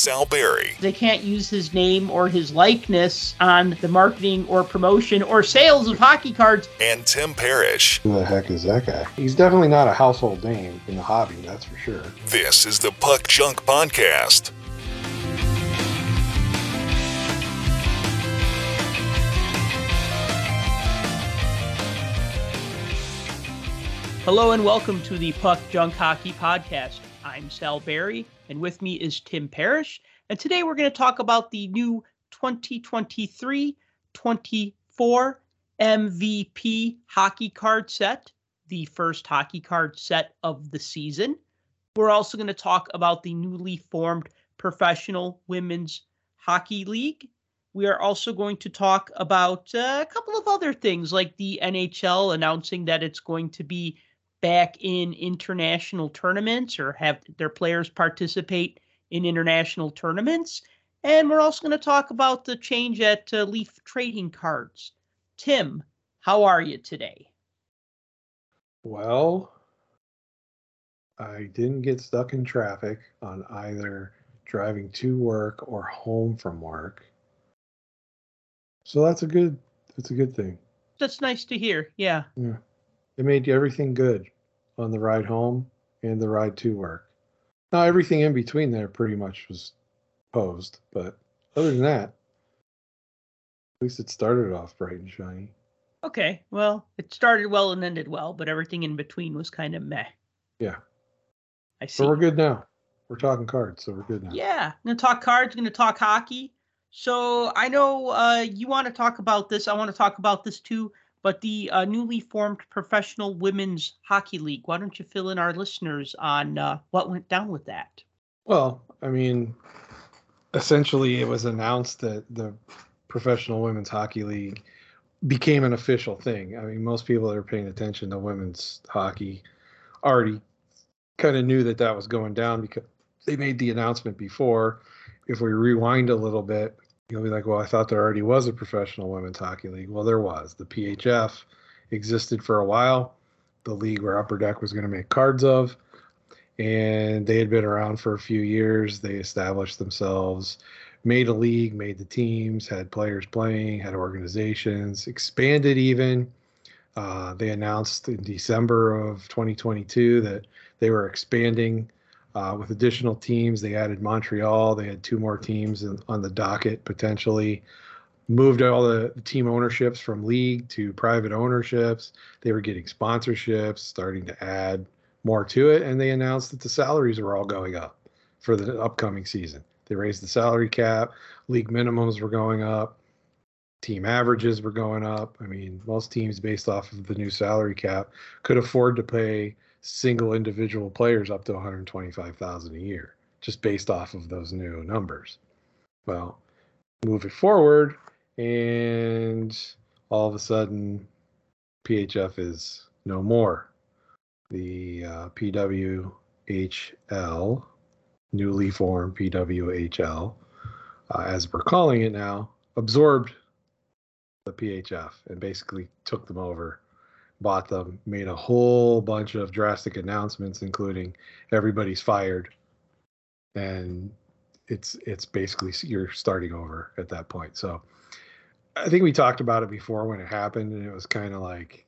Sal Barry. They can't use his name or his likeness on the marketing or promotion or sales of hockey cards. And Tim Parish. Who the heck is that guy? He's definitely not a household name in the hobby, that's for sure. This is the Puck Junk Podcast. Hello and welcome to the Puck Junk Hockey Podcast. I'm Sal Barry, and with me is Tim Parish. And today we're going to talk about the new 2023 24 MVP hockey card set, the first hockey card set of the season. We're also going to talk about the newly formed Professional Women's Hockey League. We are also going to talk about uh, a couple of other things like the NHL announcing that it's going to be back in international tournaments or have their players participate in international tournaments. And we're also going to talk about the change at uh, Leaf Trading Cards. Tim, how are you today? Well, I didn't get stuck in traffic on either driving to work or home from work. So that's a good that's a good thing. That's nice to hear. Yeah. Yeah. It made everything good on the ride home and the ride to work. Now everything in between there pretty much was posed, but other than that, at least it started off bright and shiny. Okay. Well, it started well and ended well, but everything in between was kind of meh. Yeah. I see. So we're good now. We're talking cards, so we're good now. Yeah, I'm gonna talk cards. I'm gonna talk hockey. So I know uh, you want to talk about this. I want to talk about this too. But the uh, newly formed Professional Women's Hockey League. Why don't you fill in our listeners on uh, what went down with that? Well, I mean, essentially, it was announced that the Professional Women's Hockey League became an official thing. I mean, most people that are paying attention to women's hockey already kind of knew that that was going down because they made the announcement before. If we rewind a little bit, you'll be like, well, I thought there already was a professional women's hockey league. Well, there was. The PHF existed for a while, the league where Upper Deck was going to make cards of. And they had been around for a few years. They established themselves, made a league, made the teams, had players playing, had organizations, expanded even. Uh, they announced in December of 2022 that they were expanding uh, with additional teams. They added Montreal. They had two more teams in, on the docket potentially. Moved all the team ownerships from league to private ownerships. They were getting sponsorships, starting to add more to it. And they announced that the salaries were all going up for the upcoming season. They raised the salary cap, league minimums were going up, team averages were going up. I mean, most teams, based off of the new salary cap, could afford to pay single individual players up to 125,000 a year just based off of those new numbers. Well, move it forward and all of a sudden PHF is no more. The uh, PWHL, newly formed PWHL, uh, as we're calling it now, absorbed the PHF and basically took them over bought them, made a whole bunch of drastic announcements, including everybody's fired, and it's it's basically you're starting over at that point. So I think we talked about it before when it happened, and it was kind of like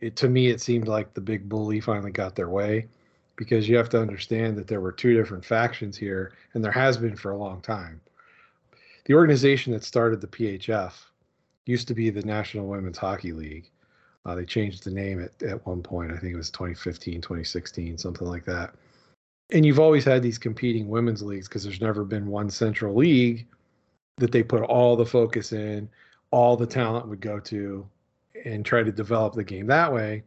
it to me it seemed like the big bully finally got their way because you have to understand that there were two different factions here, and there has been for a long time. The organization that started the PHF used to be the National Women's Hockey League uh, they changed the name at, at one point. I think it was 2015, 2016, something like that. And you've always had these competing women's leagues because there's never been one central league that they put all the focus in, all the talent would go to, and try to develop the game that way.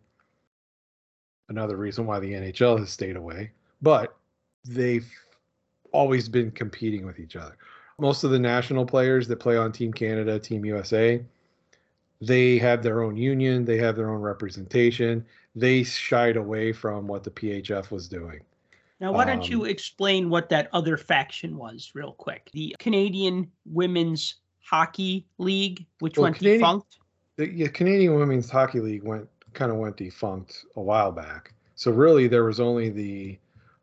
Another reason why the NHL has stayed away. But they've always been competing with each other. Most of the national players that play on Team Canada, Team USA, they have their own union, they have their own representation. They shied away from what the PHF was doing. Now, why don't um, you explain what that other faction was, real quick? The Canadian Women's Hockey League, which well, went Canadian, defunct. The yeah, Canadian Women's Hockey League went kind of went defunct a while back. So really, there was only the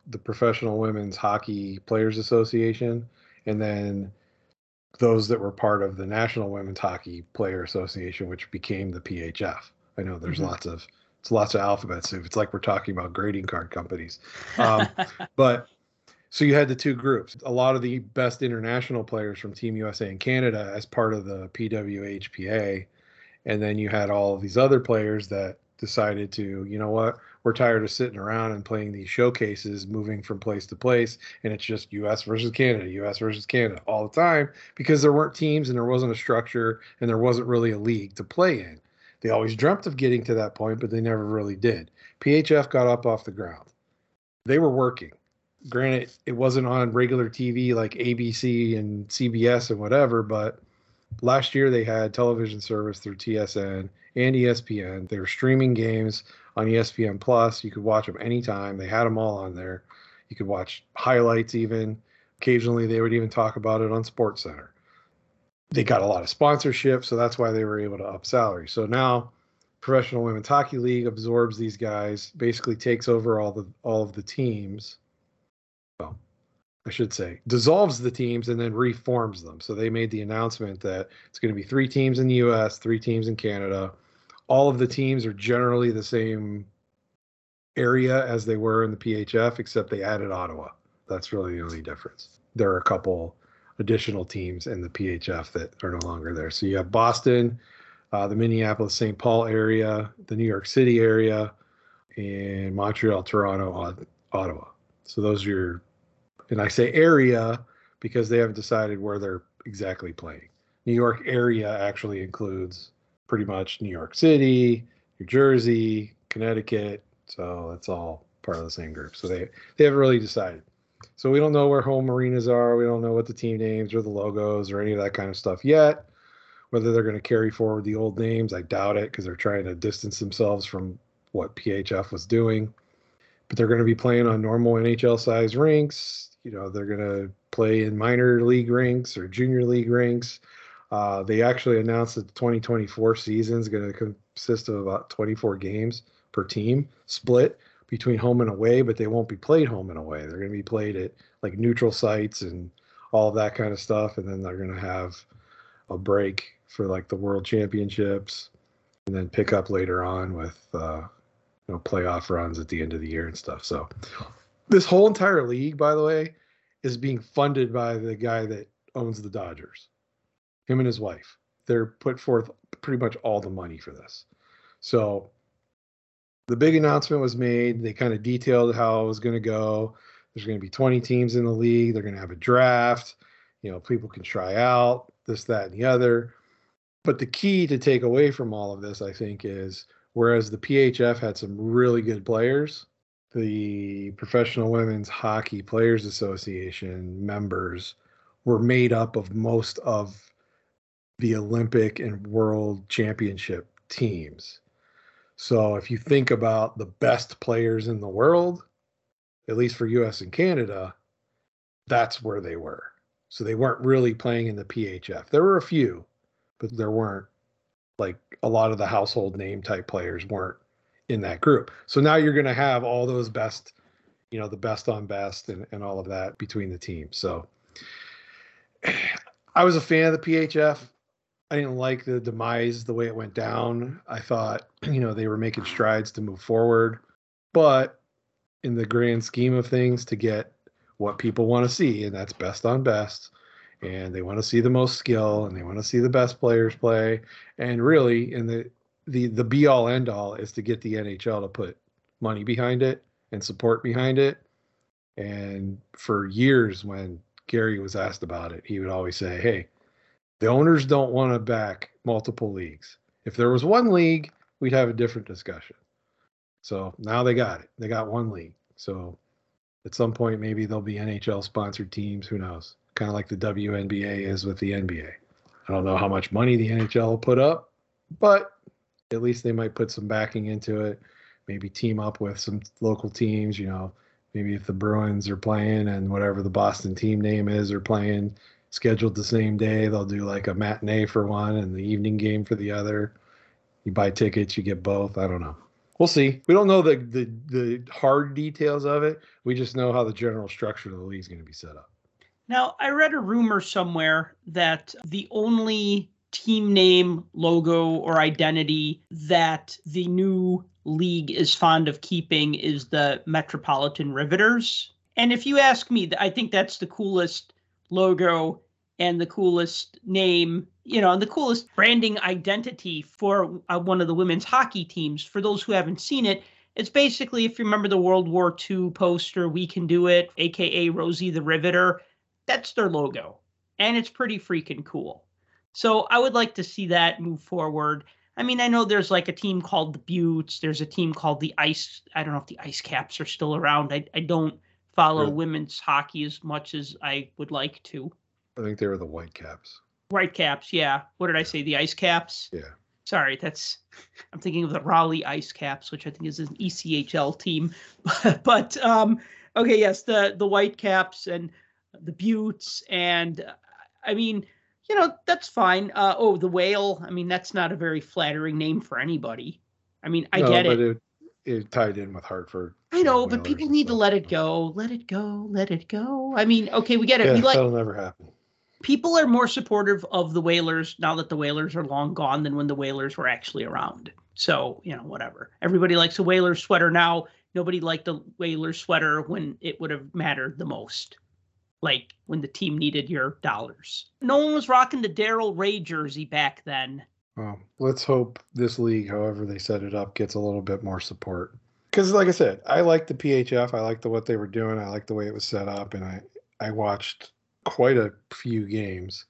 the Professional Women's Hockey Players Association, and then those that were part of the National Women's Hockey Player Association, which became the PHF. I know there's Mhm. lots of it's lots of alphabet soup. It's like we're talking about grading card companies. Um, but so you had the two groups. A lot of the best international players from Team USA and Canada as part of the PWHPA, and then you had all of these other players that decided to, you know what, we're tired of sitting around and playing these showcases, moving from place to place, and it's just US versus Canada, US versus Canada all the time because there weren't teams and there wasn't a structure and there wasn't really a league to play in. They always dreamt of getting to that point, but they never really did. PHF got up off the ground. They were working. Granted, it wasn't on regular TV like ABC and CBS and whatever, but last year they had television service through TSN and ESPN. They were streaming games on ESPN Plus. You could watch them anytime. They had them all on there. You could watch highlights even. Occasionally they would even talk about it on Sports Center. They got a lot of sponsorship, so that's why they were able to up salary. So now Professional Women's Hockey League absorbs these guys, basically takes over all the all of the teams. Well, I should say dissolves the teams and then reforms them. So they made the announcement that it's going to be three teams in the US, three teams in Canada. All of the teams are generally the same area as they were in the PHF, except they added Ottawa. That's really the only difference. There are a couple additional teams in the PHF that are no longer there. So you have Boston, uh, the Minneapolis St. Paul area, the New York City area, and Montreal, Toronto, Ottawa. So those are your, and I say area because they haven't decided where they're exactly playing. New York area actually includes pretty much New York City, New Jersey, Connecticut. So it's all part of the same group. So they they haven't really decided. So we don't know where home arenas are. We don't know what the team names or the logos or any of that kind of stuff yet. Whether they're going to carry forward the old names, I doubt it because they're trying to distance themselves from what PHF was doing. But they're going to be playing on normal NHL size rinks. You know, they're going to play in minor league rinks or junior league rinks. Uh, they actually announced that the 2024 season is going to consist of about 24 games per team, split between home and away, but they won't be played home and away. They're going to be played at like neutral sites and all of that kind of stuff. And then they're going to have a break for like the world championships and then pick up later on with, uh, you know, playoff runs at the end of the year and stuff. So this whole entire league, by the way, is being funded by the guy that owns the Dodgers, him and his wife. They're put forth pretty much all the money for this. So the big announcement was made. They kind of detailed how it was going to go. There's going to be 20 teams in the league. They're going to have a draft. You know, people can try out this, that, and the other. But the key to take away from all of this, I think, is whereas the PHF had some really good players, the Professional Women's Hockey Players Association members were made up of most of the Olympic and World Championship teams. So if you think about the best players in the world, at least for US and Canada, that's where they were. So they weren't really playing in the PHF. There were a few, but there weren't like a lot of the household name type players weren't in that group. So now you're going to have all those best, you know, the best on best and, and all of that between the teams. So I was a fan of the PHF. I didn't like the demise the way it went down. I thought, you know, they were making strides to move forward, but in the grand scheme of things, to get what people want to see, and that's best on best, and they want to see the most skill, and they want to see the best players play, and really, in the the the be all end all is to get the NHL to put money behind it and support behind it. And for years, when Gary was asked about it, he would always say, "Hey." The owners don't want to back multiple leagues. If there was one league, we'd have a different discussion. So now they got it. They got one league. So at some point, maybe there'll be NHL sponsored teams. Who knows? Kind of like the WNBA is with the NBA. I don't know how much money the NHL will put up, but at least they might put some backing into it. Maybe team up with some local teams. You know, maybe if the Bruins are playing and whatever the Boston team name is are playing, scheduled the same day. They'll do like a matinee for one and the evening game for the other. You buy tickets, you get both. I don't know. we'll see. We don't know the the the hard details of it. We just know how the general structure of the league is going to be set up. Now, I read a rumor somewhere that the only team name, logo, or identity that the new league is fond of keeping is the Metropolitan Riveters. And if you ask me, I think that's the coolest logo and the coolest name, you know, and the coolest branding identity for uh, one of the women's hockey teams. For those who haven't seen it, it's basically, if you remember the World War II poster, We Can Do It, AKA Rosie the Riveter, that's their logo. And it's pretty freaking cool. So I would like to see that move forward. I mean, I know there's like a team called the Beauts. There's a team called the Ice. I don't know if the Ice Caps are still around. I, I don't follow yeah. women's hockey as much as I would like to. I think they were the White Caps. White Caps, yeah. What did I say? The Ice Caps? Yeah. Sorry, that's I'm thinking of the Raleigh Ice Caps, which I think is an ECHL team. but um okay, yes, the the White Caps and the Beauts and I mean you know, that's fine. Uh, oh, the whale. I mean, that's not a very flattering name for anybody. I mean, I no, get it. it. It tied in with Hartford. I know, but people need to let it go. Let it go. Let it go. I mean, okay, we get it. Yeah, we like, that'll never happen. People are more supportive of the Whalers now that the Whalers are long gone than when the Whalers were actually around. So, you know, whatever. Everybody likes a Whalers sweater now. Nobody liked the Whalers sweater when it would have mattered the most like when the team needed your dollars. No one was rocking the Daryl Ray jersey back then. Well, let's hope this league, however they set it up, gets a little bit more support. Because, like I said, I like the PHF. I like the what they were doing. I like the way it was set up, and I I watched quite a few games.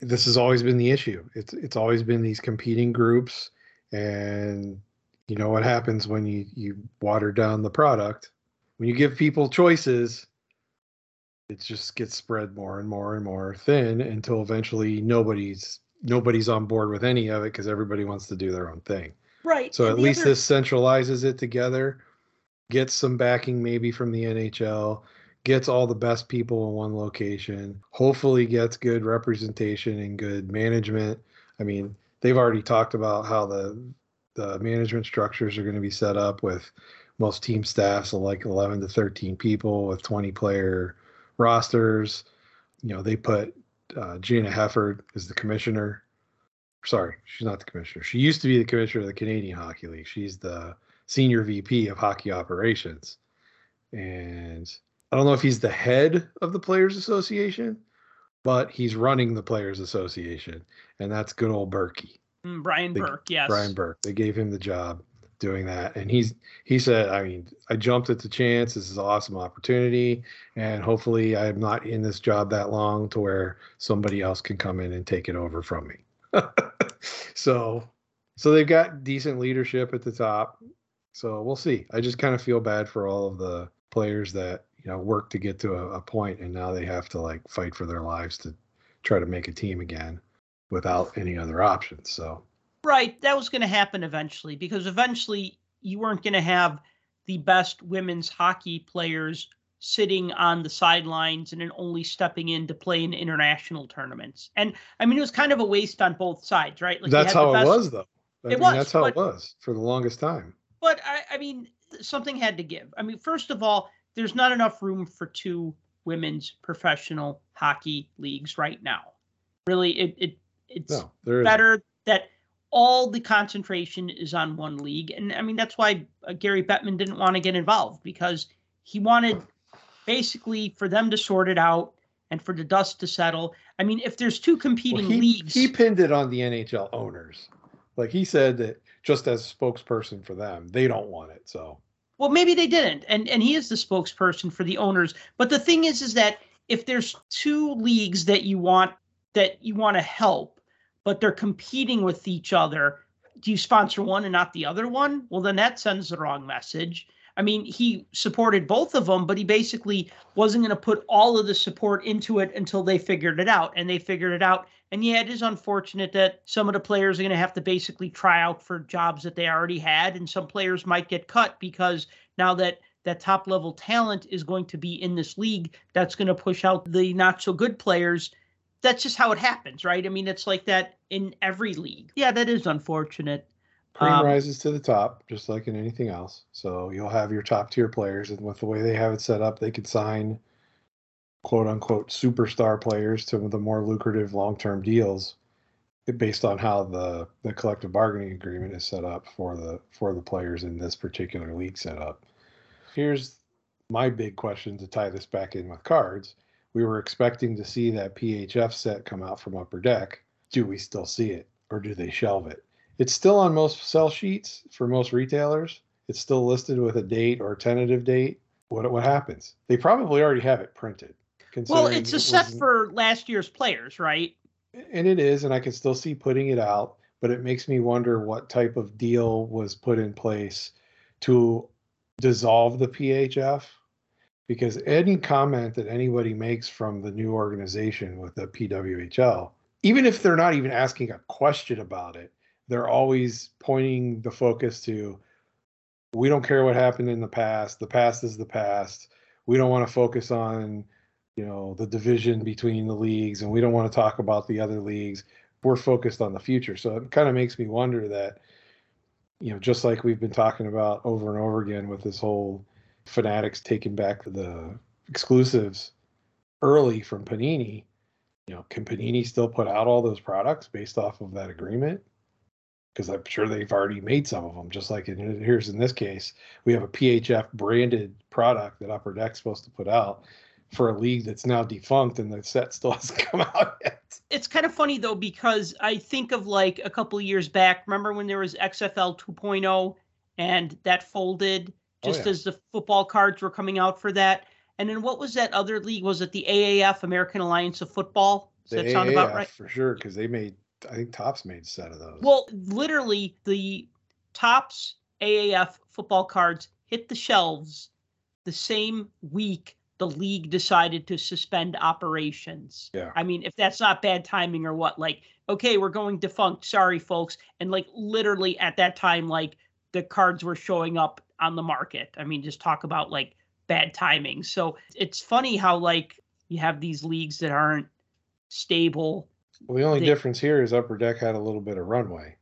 This has always been the issue. It's it's always been these competing groups, and you know what happens when you you water down the product. When you give people choices, it just gets spread more and more and more thin until eventually nobody's nobody's on board with any of it because everybody wants to do their own thing. Right. So and at least other... this centralizes it together, gets some backing maybe from the NHL, gets all the best people in one location, hopefully gets good representation and good management. I mean, they've already talked about how the the management structures are going to be set up with most team staffs of like 11 to 13 people with 20 player rosters. You know, they put uh, Jayna Hefford is the commissioner. Sorry, she's not the commissioner. She used to be the commissioner of the Canadian Hockey League. She's the senior VP of hockey operations. And I don't know if he's the head of the Players Association, but he's running the Players Association. And that's good old Berkey. Mm, Brian Burke, yes. Brian Burke. They gave him the job doing that. And he's he said, I mean, I jumped at the chance. This is an awesome opportunity, and hopefully, I'm not in this job that long to where somebody else can come in and take it over from me. so, so they've got decent leadership at the top. So we'll see. I just kind of feel bad for all of the players that you know work to get to a, a point, and now they have to like fight for their lives to try to make a team again without any other options. So Right. That was going to happen eventually because eventually you weren't going to have the best women's hockey players sitting on the sidelines and then only stepping in to play in international tournaments. And I mean, it was kind of a waste on both sides, right? Like that's how best... it was, though. I it mean, was. That's how but, it was for the longest time. But I, I mean, something had to give. I mean, first of all, there's not enough room for two women's professional hockey leagues right now. Really, it, it it's no, better that all the concentration is on one league. And I mean, that's why uh, Gary Bettman didn't want to get involved because he wanted basically for them to sort it out and for the dust to settle. I mean, if there's two competing well, he, leagues, he pinned it on the NHL owners. Like he said that just as spokesperson for them, they don't want it. So, well, maybe they didn't, and and he is the spokesperson for the owners. But the thing is, is that if there's two leagues that you want that you want to help, but they're competing with each other. Do you sponsor one and not the other one? Well, then that sends the wrong message. I mean, he supported both of them, but he basically wasn't going to put all of the support into it until they figured it out. And they figured it out. And yeah, it is unfortunate that some of the players are going to have to basically try out for jobs that they already had. And some players might get cut because now that that top level talent is going to be in this league, that's going to push out the not so good players that's just how it happens, right? I mean, it's like that in every league. Yeah, that is unfortunate. Cream Um, rises to the top, just like in anything else. So you'll have your top tier players, and with the way they have it set up, they could sign quote unquote superstar players to the more lucrative long term deals based on how the, the collective bargaining agreement is set up for the for the players in this particular league setup. Here's my big question to tie this back in with cards. We were expecting to see that PHF set come out from Upper Deck. Do we still see it, or do they shelve it? It's still on most sell sheets for most retailers. It's still listed with a date or tentative date. What what happens? They probably already have it printed. Well, it's a set for last year's players, right? and it is, and I can still see putting it out, but it makes me wonder what type of deal was put in place to dissolve the PHF. Because any comment that anybody makes from the new organization with the PWHL, even if they're not even asking a question about it, they're always pointing the focus to we don't care what happened in the past. The past is the past. We don't want to focus on you know the division between the leagues and we don't want to talk about the other leagues we're focused on the future so it kind of makes me wonder that you know just like we've been talking about over and over again with this whole fanatics taking back the exclusives early from panini you know can panini still put out all those products based off of that agreement because i'm sure they've already made some of them just like in here's in this case we have a phf branded product that upper deck's supposed to put out for a league that's now defunct and the set still hasn't come out yet. It's kind of funny though because I think of like a couple years back. Remember when there was XFL 2.0 and that folded Oh, just yeah. as the football cards were coming out for that? And then what was that other league? Was it the AAF, American Alliance of Football? Does The that sound about right? For sure, because they made, I think Topps made a set of those. Well, literally, the Topps AAF football cards hit the shelves the same week the league decided to suspend operations. Yeah. I mean, if that's not bad timing or what, like, okay, we're going defunct. Sorry, folks. And like, literally at that time, like, the cards were showing up on the market. I mean, just talk about like bad timing. So it's funny how, like, you have these leagues that aren't stable. Well, the only they- difference here is Upper Deck had a little bit of runway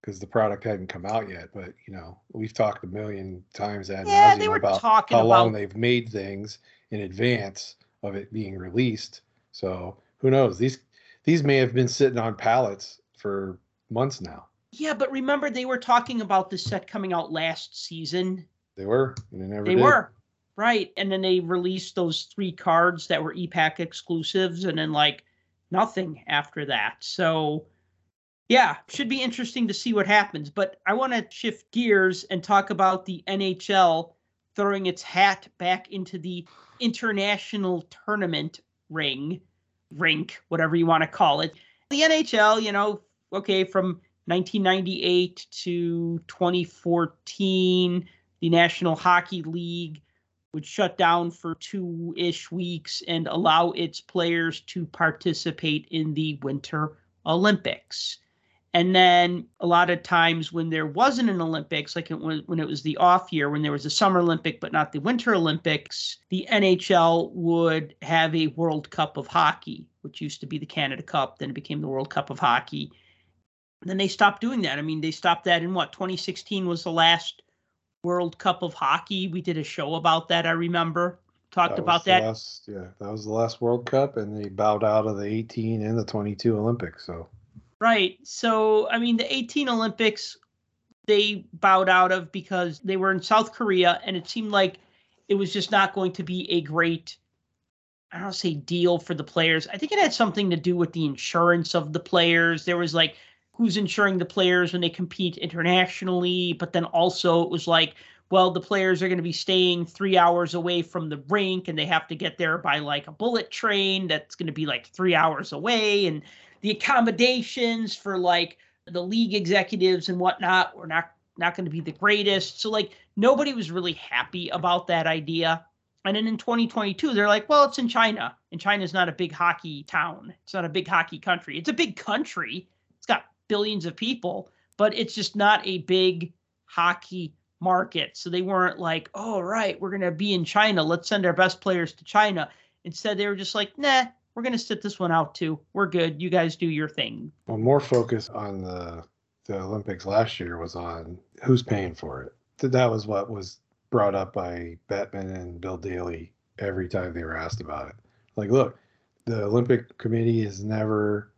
because the product hadn't come out yet. But you know, we've talked a million times ad Yeah, were about how long they've made things in advance of it being released. So who knows? These these may have been sitting on pallets for months now. Yeah, but remember they were talking about this set coming out last season. They were, and they never They did. were. Right. And then they released those three cards that were e-Pack exclusives and then like nothing after that. So yeah, should be interesting to see what happens. But I want to shift gears and talk about the NHL throwing its hat back into the international tournament ring, rink, whatever you want to call it. The NHL, you know, okay, from 1998 to 2014, the National Hockey League would shut down for two ish weeks and allow its players to participate in the Winter Olympics. And then a lot of times when there wasn't an Olympics, like it was, when it was the off year, when there was a Summer Olympic but not the Winter Olympics, the NHL would have a World Cup of Hockey, which used to be the Canada Cup, then it became the World Cup of Hockey. Then they stopped doing that. I mean, they stopped that in what 2016 was the last World Cup of Hockey. We did a show about that. I remember talked was about that. Last, yeah, that was the last World Cup, and they bowed out of the 18 and the 22 Olympics. So Right. So, I mean, the 18 Olympics, they bowed out of because they were in South Korea and it seemed like it was just not going to be a great, I don't say deal for the players. I think it had something to do with the insurance of the players. There was like, who's insuring the players when they compete internationally? But then also it was like, well, the players are going to be staying three hours away from the rink and they have to get there by like a bullet train that's going to be like three hours away. And the accommodations for like the league executives and whatnot were not not going to be the greatest. So like nobody was really happy about that idea. And then in 2022, they're like, well, it's in China, and China's not a big hockey town. It's not a big hockey country. It's a big country. It's got billions of people, but it's just not a big hockey market. So they weren't like, oh, right, we're going to be in China. Let's send our best players to China. Instead, they were just like, nah, we're going to sit this one out too. We're good. You guys do your thing. well, more focus on the the Olympics last year was on who's paying for it. That was what was brought up by Bettman and Bill Daly every time they were asked about it. Like, look, the Olympic Committee has never,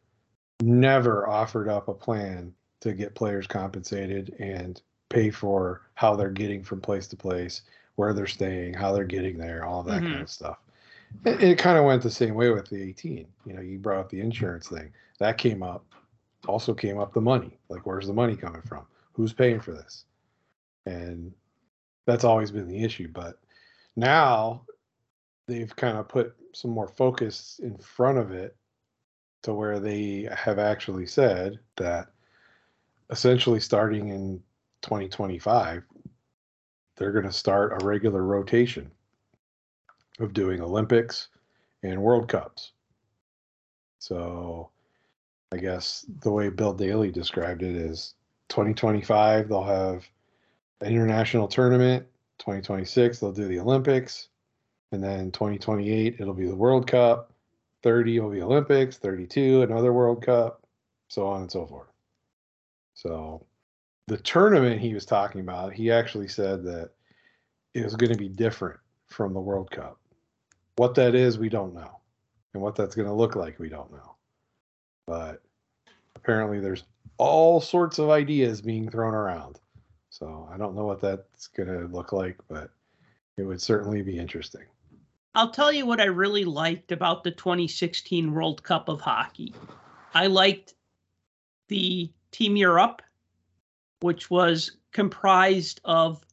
never offered up a plan to get players compensated and pay for how they're getting from place to place, where they're staying, how they're getting there, all that mm-hmm. kind of stuff. It, it kind of went the same way with the 18. You know, you brought up the insurance thing. That came up. Also came up the money. Like, where's the money coming from? Who's paying for this? And that's always been the issue. But now they've kind of put some more focus in front of it to where they have actually said that essentially starting in 2025 they're going to start a regular rotation of doing Olympics and World Cups. So I guess the way Bill Daly described it is 2025 they'll have an international tournament, 2026 they'll do the Olympics, and then 2028 it'll be the World Cup, 30 will be Olympics, 32 another World Cup, so on and so forth. So the tournament he was talking about, he actually said that it was going to be different from the World Cup. What that is, we don't know. And what that's going to look like, we don't know. But apparently, there's all sorts of ideas being thrown around. So I don't know what that's going to look like, but it would certainly be interesting. I'll tell you what I really liked about the 2016 World Cup of Hockey. I liked the Team Europe, which was comprised of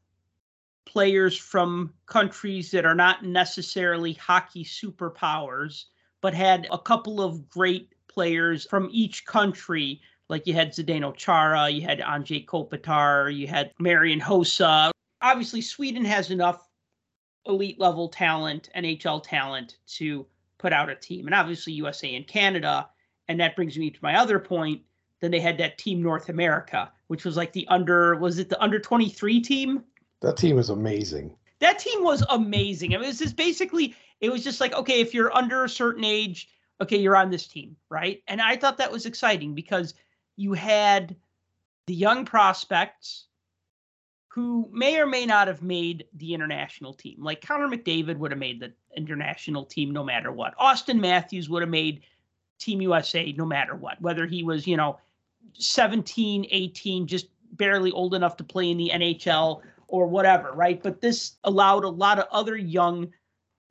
players from countries that are not necessarily hockey superpowers, but had a couple of great players from each country. Like you had Zdeno Chara, you had Anze Kopitar, you had Marian Hossa. Obviously, Sweden has enough elite level talent, NHL talent to put out a team, and obviously USA and Canada. And that brings me to my other point. Then they had that team North America, which was like the under was it the under 23 team? That team was amazing. That team was amazing. I mean, it was just basically it was just like okay, if you're under a certain age, okay, you're on this team, right? And I thought that was exciting because you had the young prospects who may or may not have made the international team. Like Connor McDavid would have made the international team no matter what. Auston Matthews would have made Team USA no matter what, whether he was, you know, 17, 18, just barely old enough to play in the NHL or whatever, right? But this allowed a lot of other young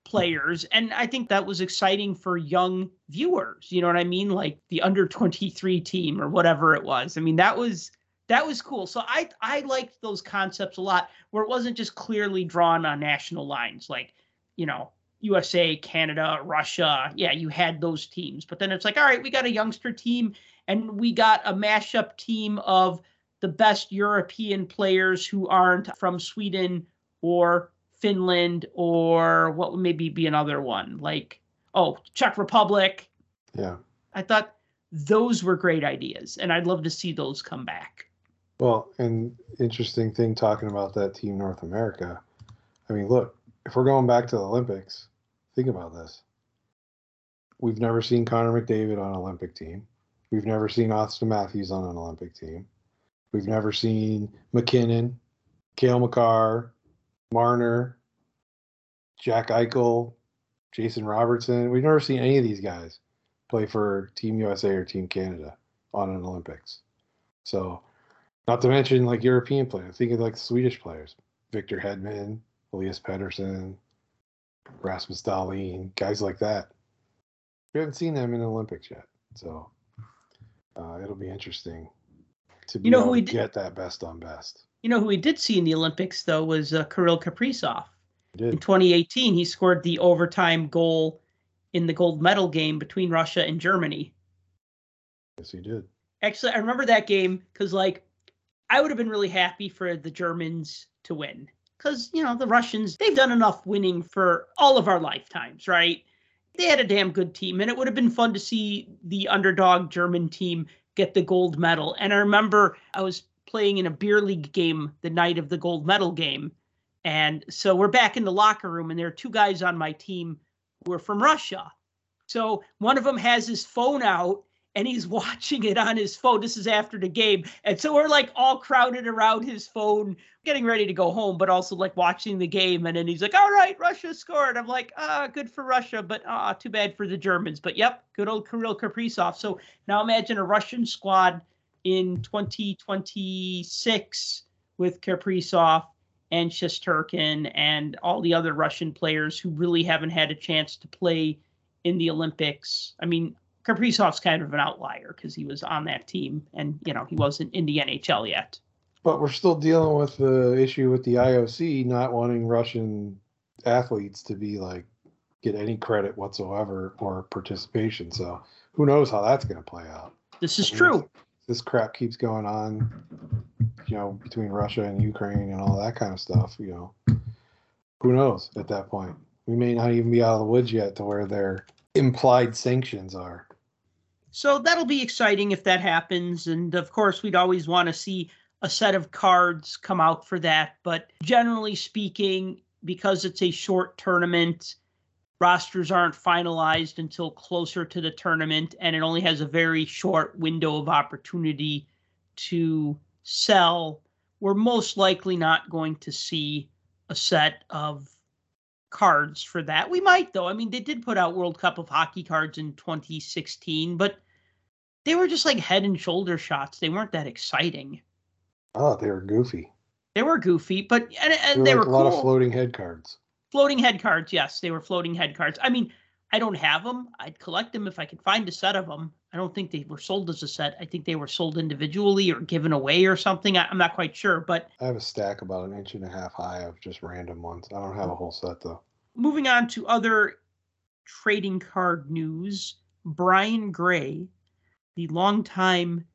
players and I think that was exciting for young viewers. You know what I mean? Like the under 23 team or whatever it was. I mean, that was that was cool. So I I liked those concepts a lot where it wasn't just clearly drawn on national lines like, you know, USA, Canada, Russia. Yeah, you had those teams. But then it's like, all right, we got a youngster team and we got a mashup team of the best European players who aren't from Sweden or Finland or what would maybe be another one like oh Czech Republic. Yeah. I thought those were great ideas and I'd love to see those come back. Well, and interesting thing talking about that team North America. I mean, look, if we're going back to the Olympics, think about this. We've never seen Connor McDavid on an Olympic team. We've never seen Auston Matthews on an Olympic team. We've never seen MacKinnon, Cale Makar, Marner, Jack Eichel, Jason Robertson. We've never seen any of these guys play for Team USA or Team Canada on an Olympics. So not to mention like European players. Think of like Swedish players. Victor Hedman, Elias Pettersson, Rasmus Dahlin, guys like that. We haven't seen them in the Olympics yet. So uh, it'll be interesting to be you know who we to get that best on best. You know who we did see in the Olympics though was uh, Kirill Kaprizov. In 2018, he scored the overtime goal in the gold medal game between Russia and Germany. Yes, he did. Actually, I remember that game because like I would have been really happy for the Germans to win because, you know, the Russians, they've done enough winning for all of our lifetimes, right? They had a damn good team, and it would have been fun to see the underdog German team get the gold medal. And I remember I was playing in a beer league game the night of the gold medal game. And so we're back in the locker room, and there are two guys on my team who are from Russia. So one of them has his phone out and he's watching it on his phone. This is after the game. And so we're like all crowded around his phone, getting ready to go home, but also like watching the game. And then he's like, all right, Russia scored. I'm like, ah, good for Russia, but ah, too bad for the Germans. But yep, good old Kirill Kaprizov. So now imagine a Russian squad in 2026 with Kaprizov and Shesterkin and all the other Russian players who really haven't had a chance to play in the Olympics. I mean, Kaprizov's kind of an outlier because he was on that team and you know he wasn't in the NHL yet. But we're still dealing with the issue with the IOC not wanting Russian athletes to be like get any credit whatsoever or participation. So who knows how that's going to play out? This is I mean, true. This crap keeps going on, you know, between Russia and Ukraine and all that kind of stuff. You know, who knows at that point? We may not even be out of the woods yet to where their implied sanctions are. So that'll be exciting if that happens. And of course, we'd always want to see a set of cards come out for that. But generally speaking, because it's a short tournament, rosters aren't finalized until closer to the tournament, and it only has a very short window of opportunity to sell. We're most likely not going to see a set of cards for that. We might though. I mean, they did put out World Cup of Hockey cards in 2016, but they were just like head and shoulder shots. They weren't that exciting. Oh, they were goofy. They were goofy, but and, and they were, like were a cool. lot of floating head cards. Floating head cards, yes, they were floating head cards. I mean, I don't have them. I'd collect them if I could find a set of them. I don't think they were sold as a set. I think they were sold individually or given away or something. I, am not quite sure, but I have a stack about an inch and a half high of just random ones. I don't have a whole set though. Moving on to other trading card news, Brian Gray, the longtime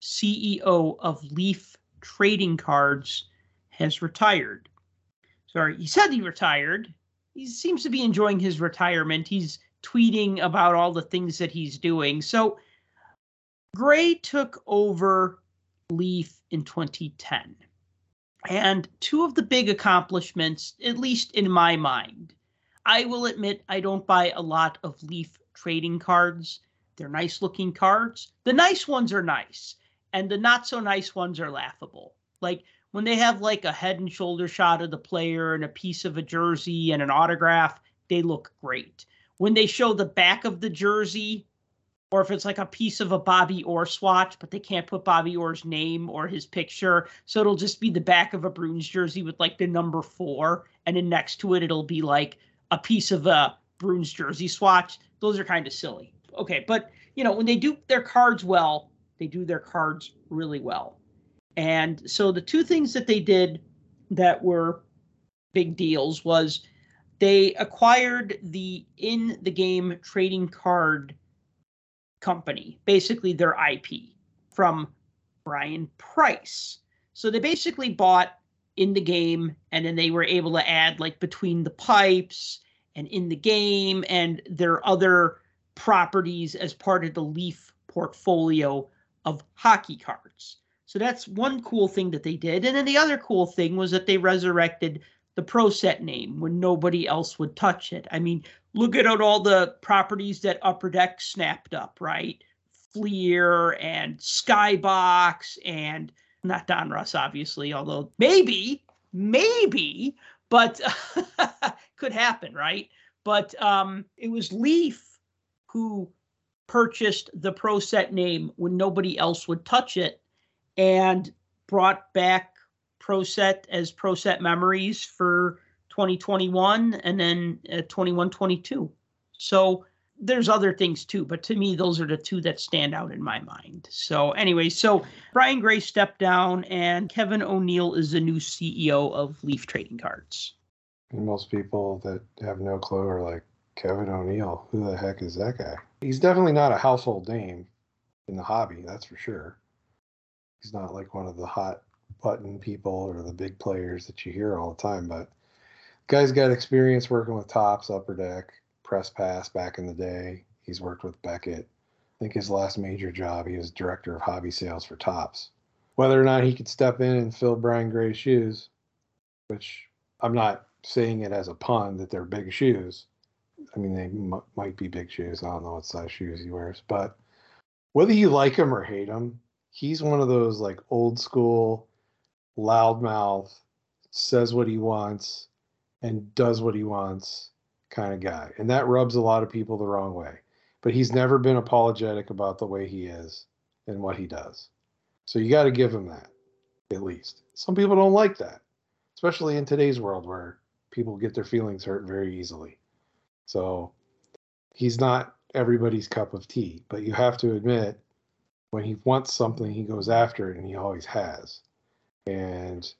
CEO of Leaf Trading Cards, has retired. Sorry, he said he retired he seems to be enjoying his retirement. He's tweeting about all the things that he's doing. So Gray took over Leaf in 2010. And two of the big accomplishments, at least in my mind, I will admit I don't buy a lot of Leaf trading cards. They're nice looking cards. The nice ones are nice, and the not so nice ones are laughable. Like when they have like a head and shoulder shot of the player and a piece of a jersey and an autograph, they look great. When they show the back of the jersey, or if it's like a piece of a Bobby Orr swatch, but they can't put Bobby Orr's name or his picture, so it'll just be the back of a Bruins jersey with like the number four, and then next to it it'll be like a piece of a Bruins jersey swatch. Those are kind of silly. Okay, but you know when they do their cards well, they do their cards really well. And so the two things that they did that were big deals was they acquired the in the game trading card company, basically their IP from Brian Price. So they basically bought in the game and then they were able to add like between the pipes and in the game and their other properties as part of the Leaf portfolio of hockey cards. So that's one cool thing that they did. And then the other cool thing was that they resurrected the Pro Set name when nobody else would touch it. I mean, look at all the properties that Upper Deck snapped up, right? Fleer and Skybox and not Donruss, obviously, although maybe, maybe, but could happen, right? But um, it was Leaf who purchased the Pro Set name when nobody else would touch it and brought back ProSet as ProSet memories for 2021 and then uh, 21 22. So there's other things too, but to me, those are the two that stand out in my mind. So, anyway, so Brian Gray stepped down, and Kevin O'Neill is the new CEO of Leaf Trading Cards. And most people that have no clue are like, Kevin O'Neill, who the heck is that guy? He's definitely not a household name in the hobby, that's for sure. He's not like one of the hot button people or the big players that you hear all the time, but guy's got experience working with Topps, Upper Deck, Press Pass back in the day. He's worked with Beckett. I think his last major job, he was director of hobby sales for Topps. Whether or not he could step in and fill Brian Gray's shoes, which I'm not saying it as a pun that they're big shoes. I mean, they m- might be big shoes. I don't know what size shoes he wears, but whether you like him or hate him, he's one of those like old school, loudmouth, says what he wants and does what he wants kind of guy. And that rubs a lot of people the wrong way. But he's never been apologetic about the way he is and what he does. So you got to give him that, at least. Some people don't like that, especially in today's world where people get their feelings hurt very easily. So he's not everybody's cup of tea, but you have to admit when he wants something, he goes after it, and he always has. And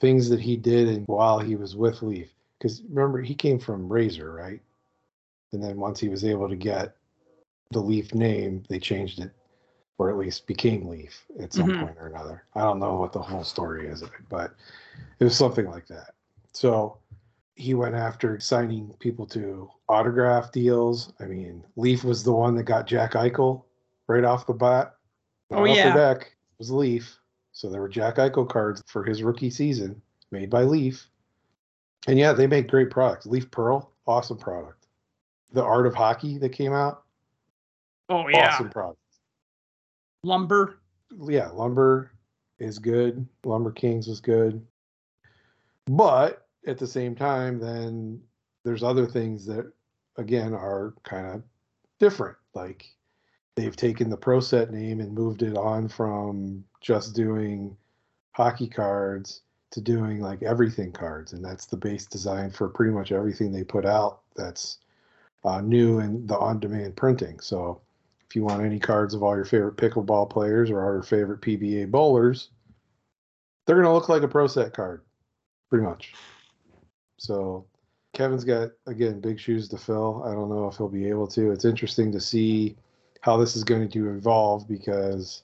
things that he did and while he was with Leaf, because remember he came from Razor, right? And then once he was able to get the Leaf name, they changed it, or at least became Leaf at some Mhm. point or another. I don't know what the whole story is of it, but it was something like that. So he went after signing people to autograph deals. I mean, Leaf was the one that got Jack Eichel right off the bat. Oh, off yeah. the deck it was Leaf. So there were Jack Eichel cards for his rookie season made by Leaf. And yeah, they make great products. Leaf Pearl, awesome product. The Art of Hockey that came out, Oh yeah. awesome product. Lumber. yeah, Lumber is good. Lumber Kings was good. But at the same time, then there's other things that again are kind of different. Like they've taken the Pro Set name and moved it on from just doing hockey cards to doing like everything cards, and that's the base design for pretty much everything they put out. That's uh, new in the on-demand printing. So if you want any cards of all your favorite pickleball players or all your favorite PBA bowlers, they're going to look like a pro set card, pretty much. So Kevin's got again big shoes to fill. I don't know if he'll be able to. It's interesting to see how this is going to evolve because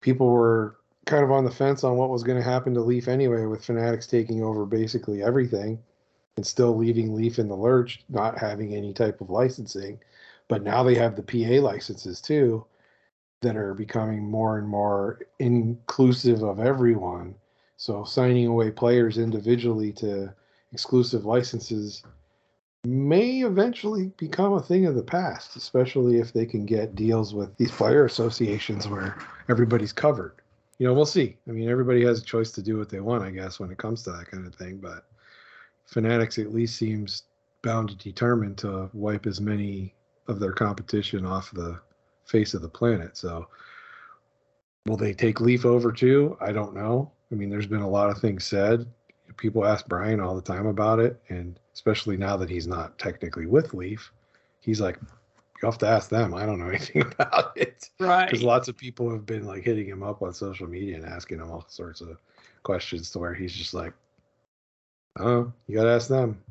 people were kind of on the fence on what was going to happen to Leaf anyway, with Fanatics taking over basically everything and still leaving Leaf in the lurch, not having any type of licensing. But now they have the PA licenses too that are becoming more and more inclusive of everyone. So signing away players individually to exclusive licenses may eventually become a thing of the past, especially if they can get deals with these player associations where everybody's covered. You know, we'll see. I mean, everybody has a choice to do what they want, I guess, when it comes to that kind of thing. But Fanatics at least seems bound to determine to wipe as many of their competition off the face of the planet. So will they take Leaf over too? I don't know. I mean, there's been a lot of things said. People ask Brian all the time about it, and especially now that he's not technically with Leaf, he's like, "You have to ask them. I don't know anything about it." Right. Because lots of people have been like hitting him up on social media and asking him all sorts of questions to where he's just like, "Oh, you got to ask them."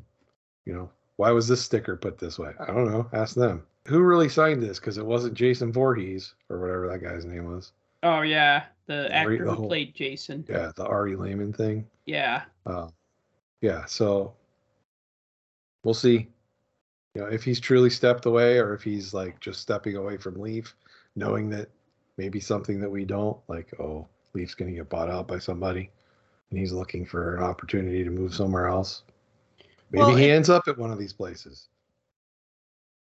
You know, why was this sticker put this way? I don't know. Ask them. Who really signed this? Because it wasn't Jason Voorhees or whatever that guy's name was. Oh yeah. The actor who whole- played Jason. Yeah, the Ari Lehman thing. Yeah. Uh, yeah, so we'll see. You know, if he's truly stepped away or if he's like just stepping away from Leaf, knowing that maybe something that we don't, like, oh, Leaf's going to get bought out by somebody and he's looking for an opportunity to move somewhere else. Maybe Well, he ends up at one of these places.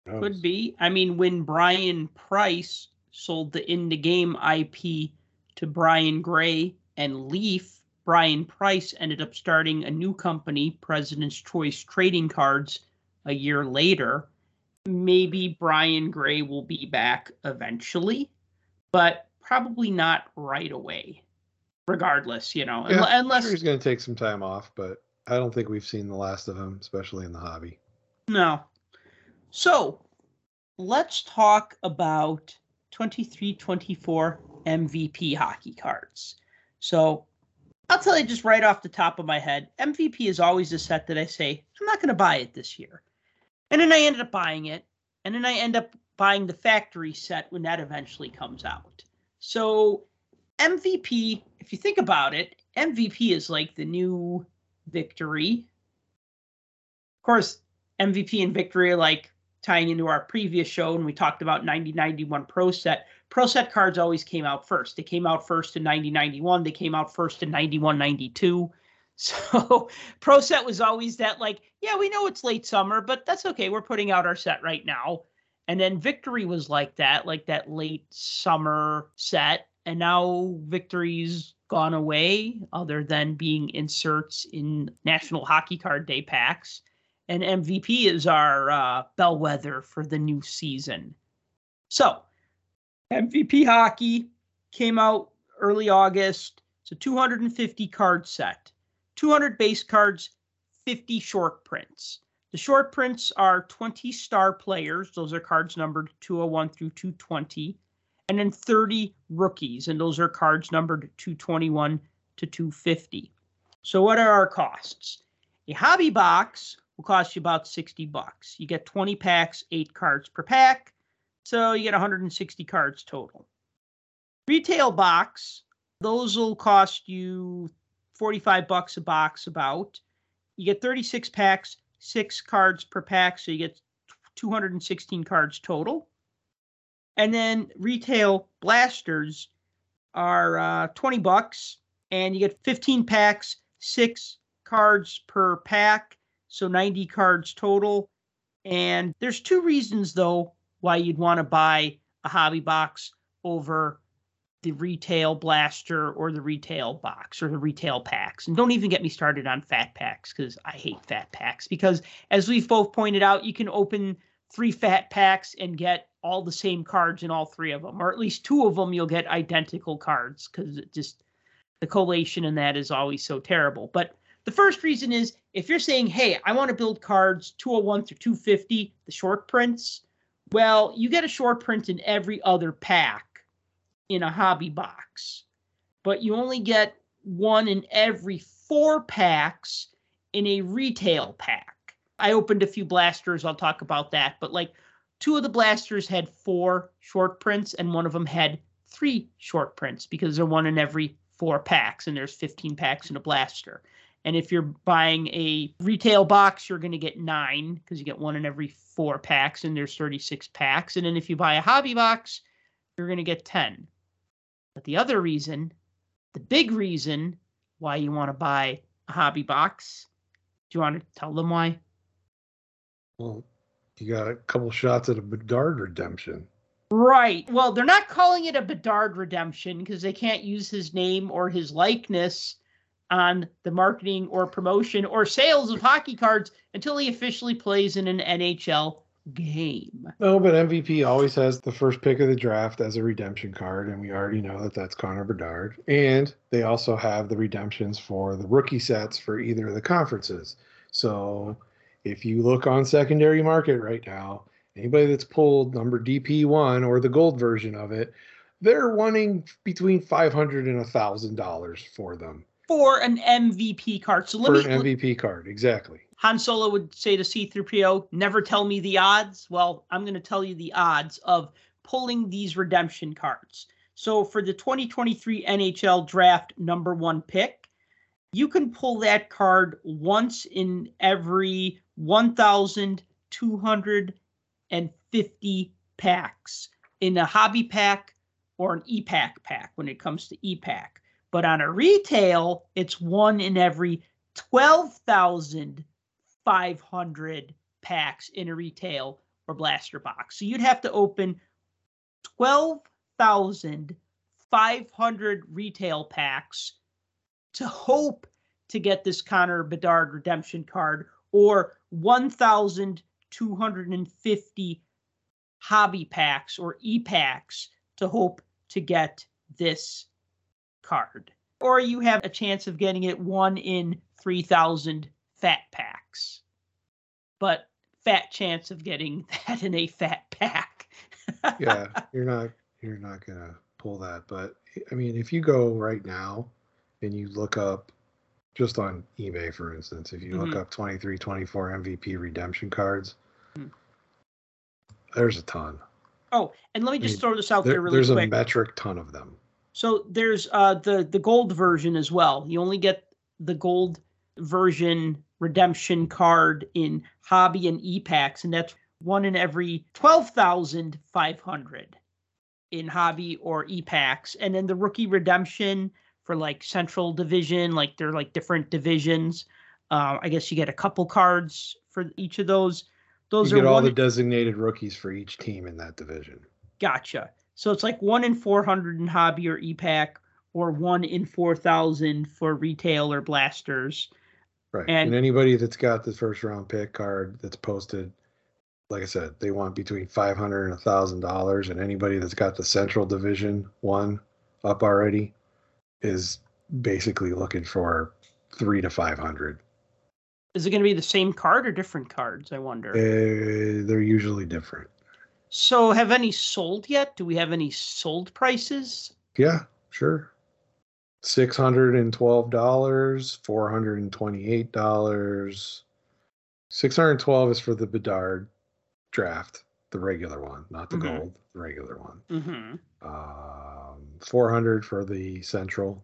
Could be. I mean, when Brian Price sold the in the game IP to Brian Gray and Leaf, Brian Price ended up starting a new company, President's Choice Trading Cards, a year later. Maybe Brian Gray will be back eventually, but probably not right away. Regardless, you know, Yeah, unless sure he's going to take some time off, but I don't think we've seen the last of him, especially in the hobby. No. So let's talk about 23 24 MVP hockey cards. So I'll tell you just right off the top of my head MVP is always a set that I say, I'm not going to buy it this year. And then I ended up buying it. And then I end up buying the factory set when that eventually comes out. So MVP, if you think about it, MVP is like the new victory. Of course, MVP and victory are like tying into our previous show when we talked about 9091 Pro Set. Pro Set cards always came out first. They came out first in 9091. They came out first in 9192. So Pro Set was always that like, yeah, we know it's late summer, but that's okay. We're putting out our set right now. And then Victory was like that, like that late summer set. And now Victory's gone away, other than being inserts in National Hockey Card Day packs. And MVP is our uh, bellwether for the new season. So, MVP Hockey came out early August. It's a 250 card set, 200 base cards, 50 short prints. The short prints are 20 star players. Those are cards numbered 201 through 220. And then 30 rookies. And those are cards numbered 221 to 250. So, what are our costs? A hobby box will cost you about 60 bucks. You get 20 packs, eight cards per pack. So, you get 160 cards total. Retail box, those will cost you 45 bucks a box about. You get 36 packs, six cards per pack, so you get 216 cards total. And then retail blasters are uh, 20 bucks, and you get 15 packs, six cards per pack, so 90 cards total. And there's two reasons though why you'd want to buy a hobby box over the retail blaster or the retail box or the retail packs. And don't even get me started on fat packs because I hate fat packs. Because as we've both pointed out, you can open three fat packs and get all the same cards in all three of them, or at least two of them you'll get identical cards because it just the collation in that is always so terrible. But the first reason is if you're saying, hey, I want to build cards 201 through 250, the short prints, well, you get a short print in every other pack in a hobby box, but you only get one in every four packs in a retail pack. I opened a few blasters, I'll talk about that, but like two of the blasters had four short prints and one of them had three short prints because they're one in every four packs and there's 15 packs in a blaster. And if you're buying a retail box, you're going to get nine because you get one in every four packs and there's 36 packs. And then if you buy a hobby box, you're going to get 10. But the other reason, the big reason why you want to buy a hobby box, do you want to tell them why? Well, you got a couple shots at a Bedard redemption. Right. Well, they're not calling it a Bedard redemption because they can't use his name or his likeness on the marketing or promotion or sales of hockey cards until he officially plays in an NHL game. No, but MVP always has the first pick of the draft as a redemption card, and we already know that that's Connor Bedard. And they also have the redemptions for the rookie sets for either of the conferences. So if you look on secondary market right now, anybody that's pulled number DP1 or the gold version of it, they're wanting between 500 and a thousand dollars for them for an MVP card. So let for me an MVP card, exactly. Han Solo would say to C3PO, never tell me the odds. Well, I'm going to tell you the odds of pulling these redemption cards. So for the 2023 NHL draft number one pick, you can pull that card once in every 1,250 packs in a hobby pack or an e-Pack pack when it comes to e-Pack. But on a retail, it's one in every 12,500 packs in a retail or blaster box. So you'd have to open 12,500 retail packs to hope to get this Connor Bedard redemption card or 1,250 hobby packs or e packs to hope to get this card. Or you have a chance of getting it one in 3,000 fat packs. But fat chance of getting that in a fat pack. yeah, you're not you're not gonna pull that. But I mean, if you go right now and you look up just on eBay, for instance, if you look Mhm. up 23, 24 MVP redemption cards, Mhm. there's a ton. Oh, and let me just mean, throw this out there, There, really there's quick. a metric ton of them. So there's uh the the gold version as well. You only get the gold version redemption card in hobby and e-packs, and that's one in every twelve thousand five hundred in hobby or e-packs. And then the rookie redemption for like central division, like they're like different divisions. Uh, I guess you get a couple cards for each of those. those you are get all the designated rookies for each team in that division. gotcha. So it's like one in 400 in hobby or e-Pack, or one in 4,000 for retail or blasters. Right. And- And, anybody that's got the first round pick card that's posted, like I said, they want between five hundred and a thousand dollars. And anybody that's got the Central Division one up already is basically looking for three to five hundred. Is it going to be the same card or different cards? I wonder. Uh, they're usually different. So, have any sold yet? Do we have any sold prices? Yeah, sure. Six hundred and twelve dollars, four hundred and twenty-eight dollars. Six hundred twelve is for the Bedard draft, the regular one, not the Mhm. gold, the regular one. Mm-hmm. Um, four hundred for the Central.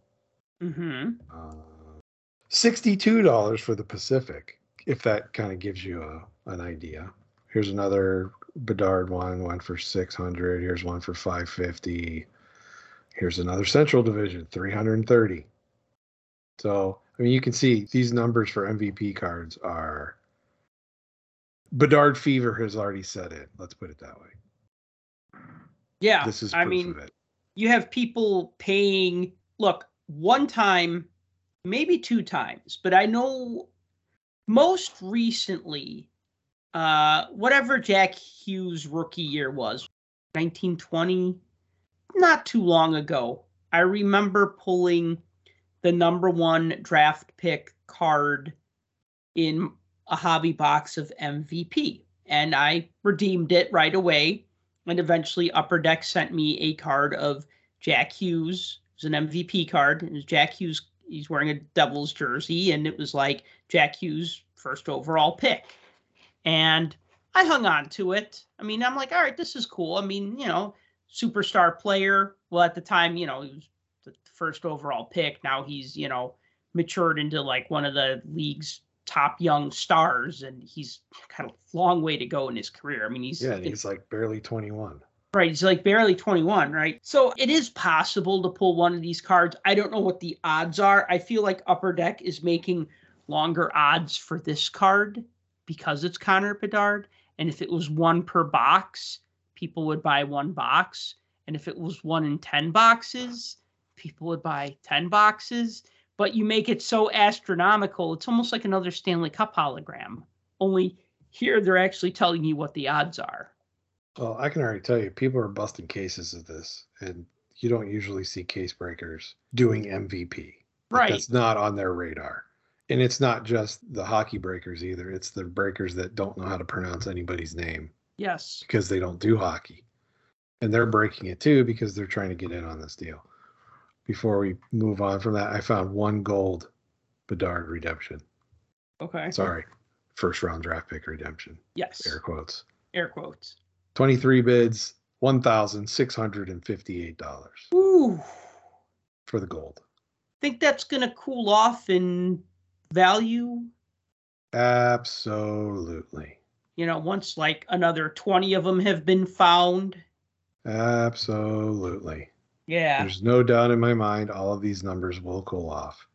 Mm-hmm. Uh, Sixty-two dollars for the Pacific, if that kind of gives you a, an idea. Here's another Bedard one, one for six hundred. Here's one for five fifty. Here's another Central Division, three hundred and thirty. So I mean, you can see these numbers for MVP cards are. Bedard fever has already set in. Let's put it that way. Yeah. This is I proof mean, of it. you have people paying look one time maybe two times but i know most recently uh whatever jack hughes rookie year was 1920 not too long ago i remember pulling the number one draft pick card in a hobby box of mvp and i redeemed it right away and eventually upper deck sent me a card of Jack Hughes. It was an MVP card. It was Jack Hughes. He's wearing a Devils jersey, and it was like Jack Hughes first overall pick. And I hung on to it. I mean, I'm like, all right, this is cool. I mean, you know, superstar player. Well, at the time, you know, he was the first overall pick. Now he's, you know, matured into like one of the league's top young stars, and he's kind of long way to go in his career. I mean, he's Yeah, he's like barely twenty-one. Right, he's like barely 21, right? So it is possible to pull one of these cards. I don't know what the odds are. I feel like Upper Deck is making longer odds for this card because it's Connor Bedard. And if it was one per box, people would buy one box. And if it was one in 10 boxes, people would buy 10 boxes. But you make it so astronomical, it's almost like another Stanley Cup hologram. Only here they're actually telling you what the odds are. Well, I can already tell you, people are busting cases of this, and you don't usually see case breakers doing MVP. Like, Right. That's not on their radar. And it's not just the hockey breakers either. It's the breakers that don't know how to pronounce anybody's name Yes. because they don't do hockey. And they're breaking it too because they're trying to get in on this deal. Before we move on from that, I found one gold Bedard redemption. Okay. Sorry, first round draft pick redemption, Yes. air quotes. Air quotes. 23 bids, $1,658 Ooh. for the gold. I think that's gonna cool off in value. Absolutely. You know, once like another twenty of them have been found. Absolutely. Yeah. There's no doubt in my mind all of these numbers will cool off.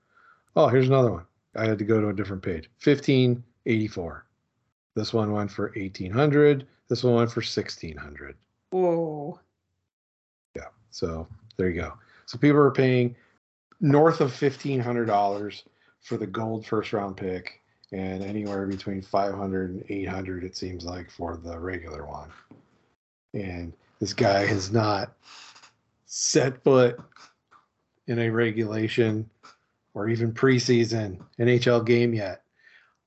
Oh, here's another one. I had to go to a different page. 1584. This one went for 1800. This one went for 1600. Whoa. Yeah. So there you go. So people are paying north of fifteen hundred dollars for the gold first round pick, and anywhere between 500 and 800 it seems like for the regular one. And this guy has not set foot in a regulation or even preseason NHL game yet.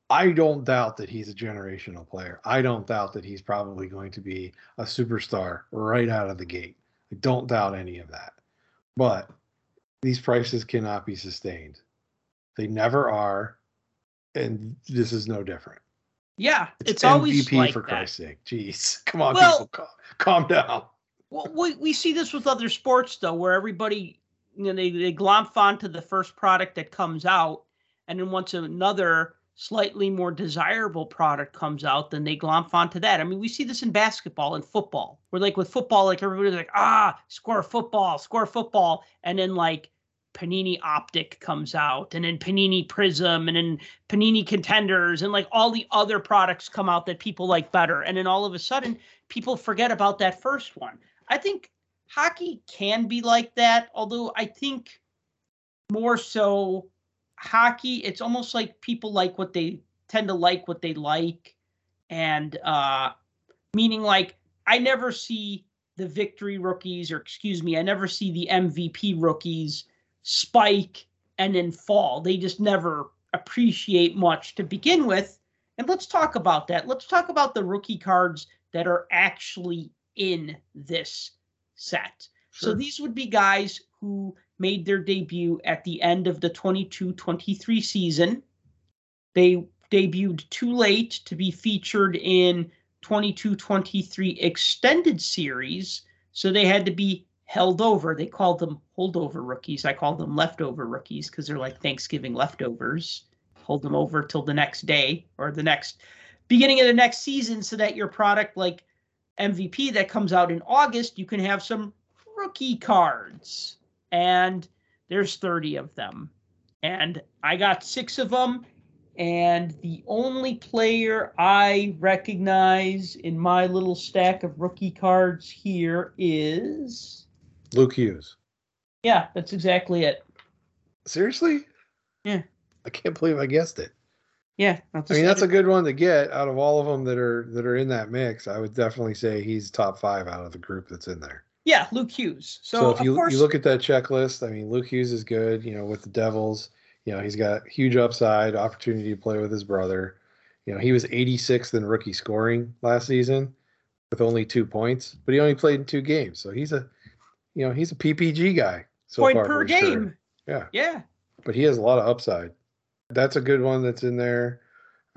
I don't doubt that he's a generational player. I don't doubt that he's probably going to be a superstar right out of the gate. I don't doubt any of that. But these prices cannot be sustained. They never are. And this is no different. Yeah. It's, always MVP like for that. Christ's sake. Jeez. Come on, Well- people. Calm, calm down. Well, we, we see this with other sports though, where everybody you know they, they glomp onto the first product that comes out, and then once another slightly more desirable product comes out, then they glomp onto that. I mean, we see this in basketball and football. Where like with football, like everybody's like, ah, score football, score football, and then like Panini Optic comes out, and then Panini Prism, and then Panini Contenders, and like all the other products come out that people like better. And then all of a sudden, people forget about that first one. I think hockey can be like that, although I think more so hockey, it's almost like people like what they tend to like what they like. And uh meaning like I never see the victory rookies, or excuse me, I never see the MVP rookies spike and then fall. They just never appreciate much to begin with. And let's talk about that. Let's talk about the rookie cards that are actually in this set. Sure. So these would be guys who made their debut at the end of the 22 23 season. They debuted too late to be featured in 22 23 extended series, so they had to be held over. They called them holdover rookies. I call them leftover rookies because they're like Thanksgiving leftovers. Hold them over till the next day or the next beginning of the next season so that your product like MVP that comes out in August, you can have some rookie cards. And there's 30 of them. And I got six of them and the only player I recognize in my little stack of rookie cards here is Luke Hughes. Yeah, that's exactly it. Seriously? Yeah. I can't believe I guessed it. Yeah, I mean that's a good one to get out of all of them that are that are in that mix. I would definitely say he's top five out of the group that's in there. Yeah, Luke Hughes. So, so if you course, you look at that checklist, I mean Luke Hughes is good. You know, with the Devils, you know, he's got huge upside, opportunity to play with his brother. You know, he was 86th in rookie scoring last season with only two points, but he only played in two games. So he's a, you know, he's a PPG guy so Point far per game. Sure. Yeah. Yeah. But he has a lot of upside. That's a good one that's in there.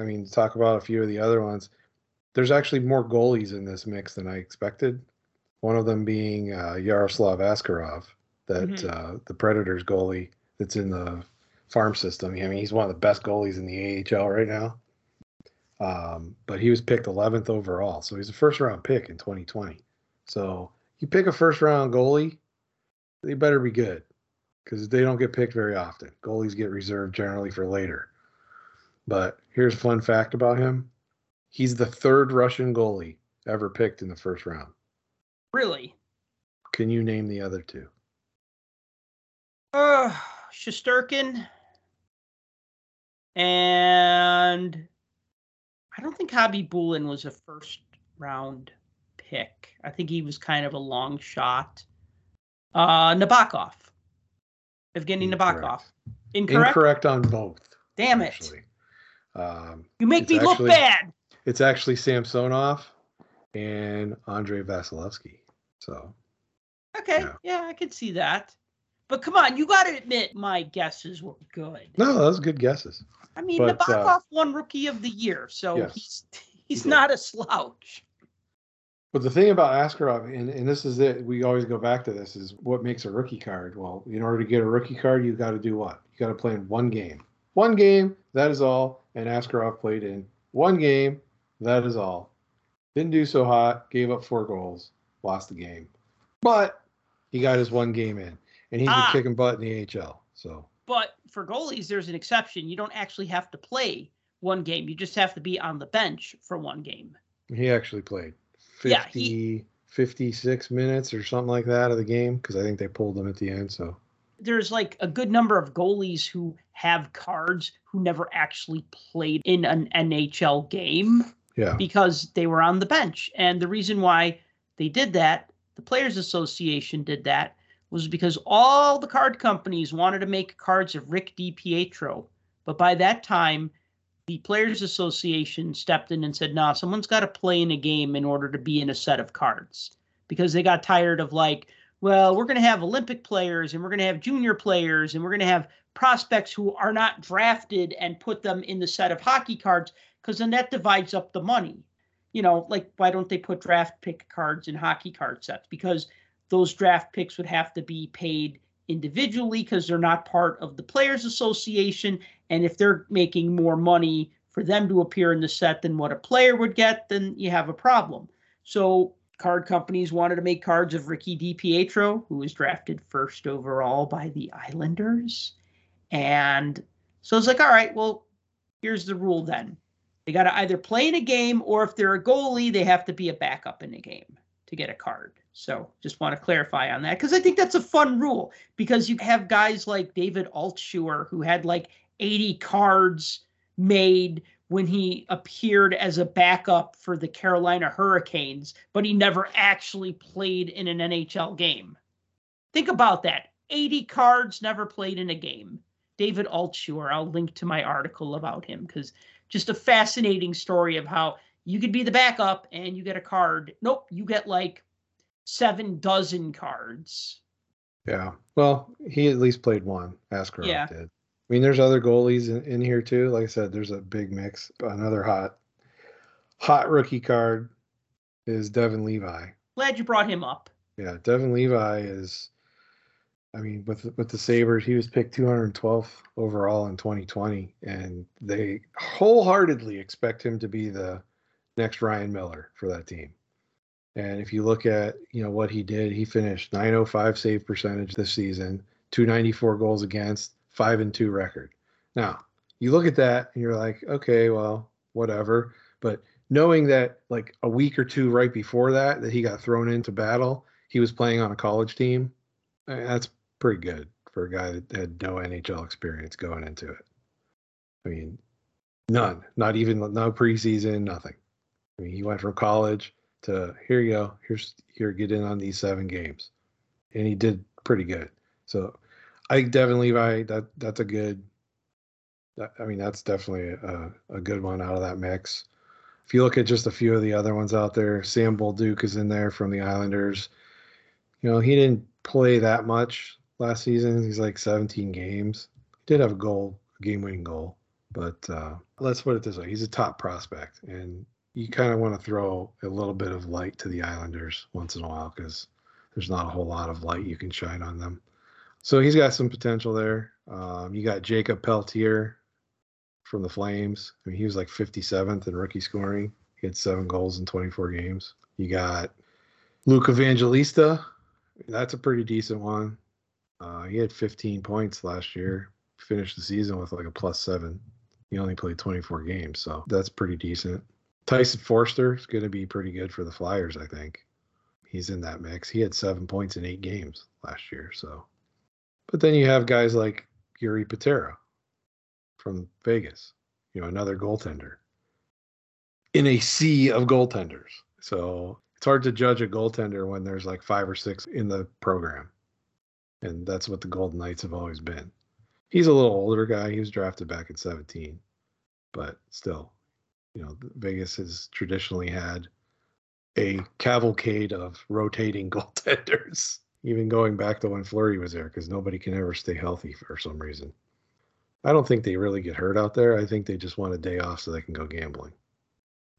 I mean, talk about a few of the other ones. There's actually more goalies in this mix than I expected. One of them being uh, Yaroslav Askarov, that mm-hmm. uh, the Predators goalie that's in the farm system. I mean, he's one of the best goalies in the AHL right now. Um, but he was picked 11th overall, so he's a first round pick in 2020. So you pick a first round goalie, they better be good because they don't get picked very often. Goalies get reserved generally for later. But here's a fun fact about him: he's the third Russian goalie ever picked in the first round. Really? Can you name the other two? Uh, Shesterkin and I don't think Khabibulin was a first round pick. I think he was kind of a long shot. Uh, Nabokov. Evgeny Nabokov. Incorrect? Incorrect on both. Damn it. Actually. Um, you make me actually, look bad. It's actually Samsonov and Andre Vasilevskiy. So. Okay. Yeah. yeah, I could see that. But come on, you got to admit my guesses were good. No, those good guesses. I mean, but, Nabokov uh, won Rookie of the Year, so yes, he's he's he not a slouch. But the thing about Askarov, and, and this is it, we always go back to this, is what makes a rookie card. Well, in order to get a rookie card, you got to do what? You got to play in one game. One game, that is all. And Askarov played in one game, that is all. Didn't do so hot, gave up four goals, lost the game. But he got his one game in and he's ah, been kicking butt in the AHL. So, but for goalies, there's an exception. You don't actually have to play one game. You just have to be on the bench for one game. He actually played 50, yeah, he, 56 minutes or something like that of the game because I think they pulled him at the end. So there's like a good number of goalies who have cards who never actually played in an NHL game. Yeah. Because they were on the bench. And the reason why they did that, the Players Association did that, was because all the card companies wanted to make cards of Rick DiPietro. But by that time, the Players Association stepped in and said, nah, someone's got to play in a game in order to be in a set of cards. Because they got tired of like, well, we're going to have Olympic players and we're going to have junior players and we're going to have prospects who are not drafted and put them in the set of hockey cards because then that divides up the money. You know, like why don't they put draft pick cards in hockey card sets? Because those draft picks would have to be paid individually because they're not part of the Players Association. And if they're making more money for them to appear in the set than what a player would get, then you have a problem. So card companies wanted to make cards of Ricky DiPietro, who was drafted first overall by the Islanders. And so it's like, all right, well, here's the rule then. They got to either play in a game or if they're a goalie, they have to be a backup in a game to get a card. So just want to clarify on that because I think that's a fun rule because you have guys like David Altshuler who had like 80 cards made when he appeared as a backup for the Carolina Hurricanes, but he never actually played in an NHL game. Think about that 80 cards, never played in a game. David Altshuller, I'll link to my article about him because just a fascinating story of how you could be the backup and you get a card. Nope, you get like seven dozen cards. Yeah. Well, he at least played one. Askarov Yeah. did. I mean, there's other goalies in, in here too. Like I said, there's a big mix. Another hot, hot rookie card is Devon Levi. Glad you brought him up. Yeah, Devon Levi is. I mean, with with the Sabres, he was picked 212th overall in 2020, and they wholeheartedly expect him to be the next Ryan Miller for that team. And if you look at you know what he did, he finished 905 save percentage this season, 294 goals against, five and two record. Now you look at that and you're like, okay, well, whatever. But knowing that like a week or two right before that, that he got thrown into battle, he was playing on a college team. I mean, that's pretty good for a guy that had no NHL experience going into it. I mean, none, not even no preseason, nothing. I mean, he went from college to here you go, here's here get in on these seven games, and he did pretty good. So I think Devon Levi that that's a good. I mean, that's definitely a, a good one out of that mix. If you look at just a few of the other ones out there, Sam Bolduc is in there from the Islanders. You know, he didn't play that much last season. He's like 17 games. He did have a goal, a game-winning goal, but uh, let's put it this way: he's a top prospect, and you kind of want to throw a little bit of light to the Islanders once in a while because there's not a whole lot of light you can shine on them. So he's got some potential there. Um, you got Jakob Pelletier from the Flames. I mean, he was like 57th in rookie scoring. He had seven goals in 24 games. You got Luke Evangelista. That's a pretty decent one. Uh, he had 15 points last year. Finished the season with like a plus seven. He only played 24 games, so that's pretty decent. Tyson Foerster is going to be pretty good for the Flyers, I think. He's in that mix. He had seven points in eight games last year, so. But then you have guys like Jiri Patera from Vegas, you know, another goaltender in a sea of goaltenders. So it's hard to judge a goaltender when there's like five or six in the program. And that's what the Golden Knights have always been. He's a little older guy. He was drafted back in 17, but still, you know, Vegas has traditionally had a cavalcade of rotating goaltenders, even going back to when Fleury was there, because nobody can ever stay healthy for some reason. I don't think they really get hurt out there. I think they just want a day off so they can go gambling.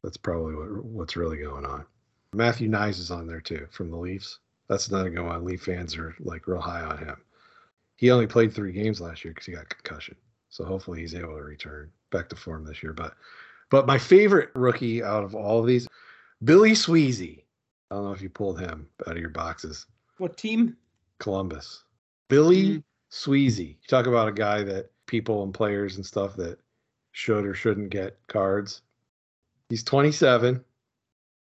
That's probably what, what's really going on. Matthew Knies is on there too from the Leafs. That's another good one. Leaf fans are like real high on him. He only played three games last year because he got concussion. So hopefully he's able to return back to form this year. But but my favorite rookie out of all of these, Billy Sweezey. I don't know if you pulled him out of your boxes. What team? Columbus. Billy Mhm. Sweezey. You talk about a guy that people and players and stuff that should or shouldn't get cards. He's 27.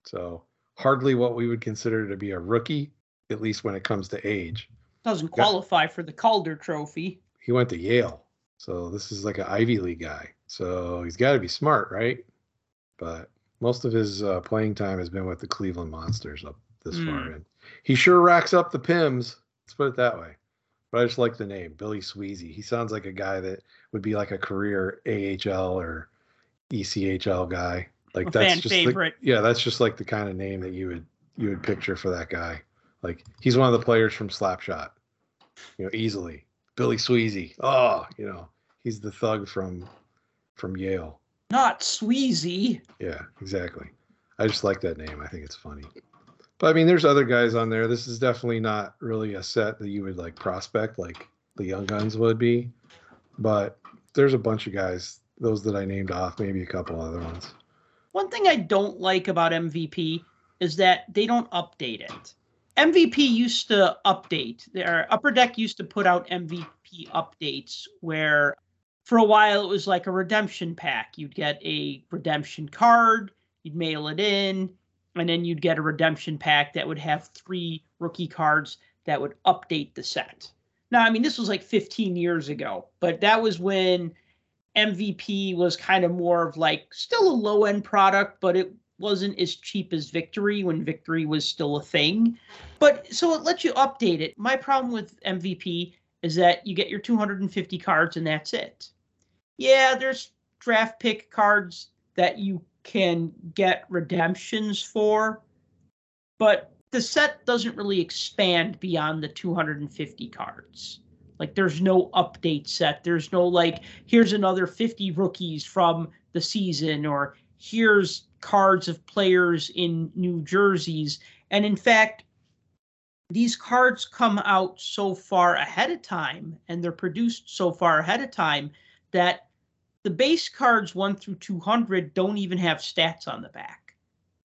So hardly what we would consider to be a rookie, at least when it comes to age. Doesn't qualify for the Calder Trophy. He went to Yale. So this is like an Ivy League guy. So he's got to be smart, right? But most of his uh, playing time has been with the Cleveland Monsters up this far Hmm. in. He sure racks up the Pims. Let's put it that way. But I just like the name, Billy Sweezey. He sounds like a guy that would be like a career AHL or ECHL guy. Like A that's just favorite. The, yeah, that's just like the kind of name that you would you would picture for that guy. Like he's one of the players from Slapshot. You know, easily. Billy Sweezey. Oh, you know, he's the thug from from Yale. Not Sweezey. Yeah, exactly. I just like that name. I think it's funny. But I mean, there's other guys on there. This is definitely not really a set that you would like prospect like the Young Guns would be. But there's a bunch of guys, those that I named off, maybe a couple other ones. One thing I don't like about MVP is that they don't update it. MVP used to update. Their Upper Deck used to put out MVP updates where for a while it was like a redemption pack. You'd get a redemption card, you'd mail it in, and then you'd get a redemption pack that would have three rookie cards that would update the set. Now, I mean, this was like 15 years ago, but that was when MVP was kind of more of like still a low end product, but it wasn't as cheap as Victory when Victory was still a thing. But so it lets you update it. My problem with MVP is that you get your 250 cards and that's it. Yeah, there's draft pick cards that you can get redemptions for, but the set doesn't really expand beyond the 250 cards. Like there's no update set. There's no like here's another 50 rookies from the season or here's cards of players in new jerseys. And in fact, these cards come out so far ahead of time and they're produced so far ahead of time that the base cards 1 through 200 don't even have stats on the back.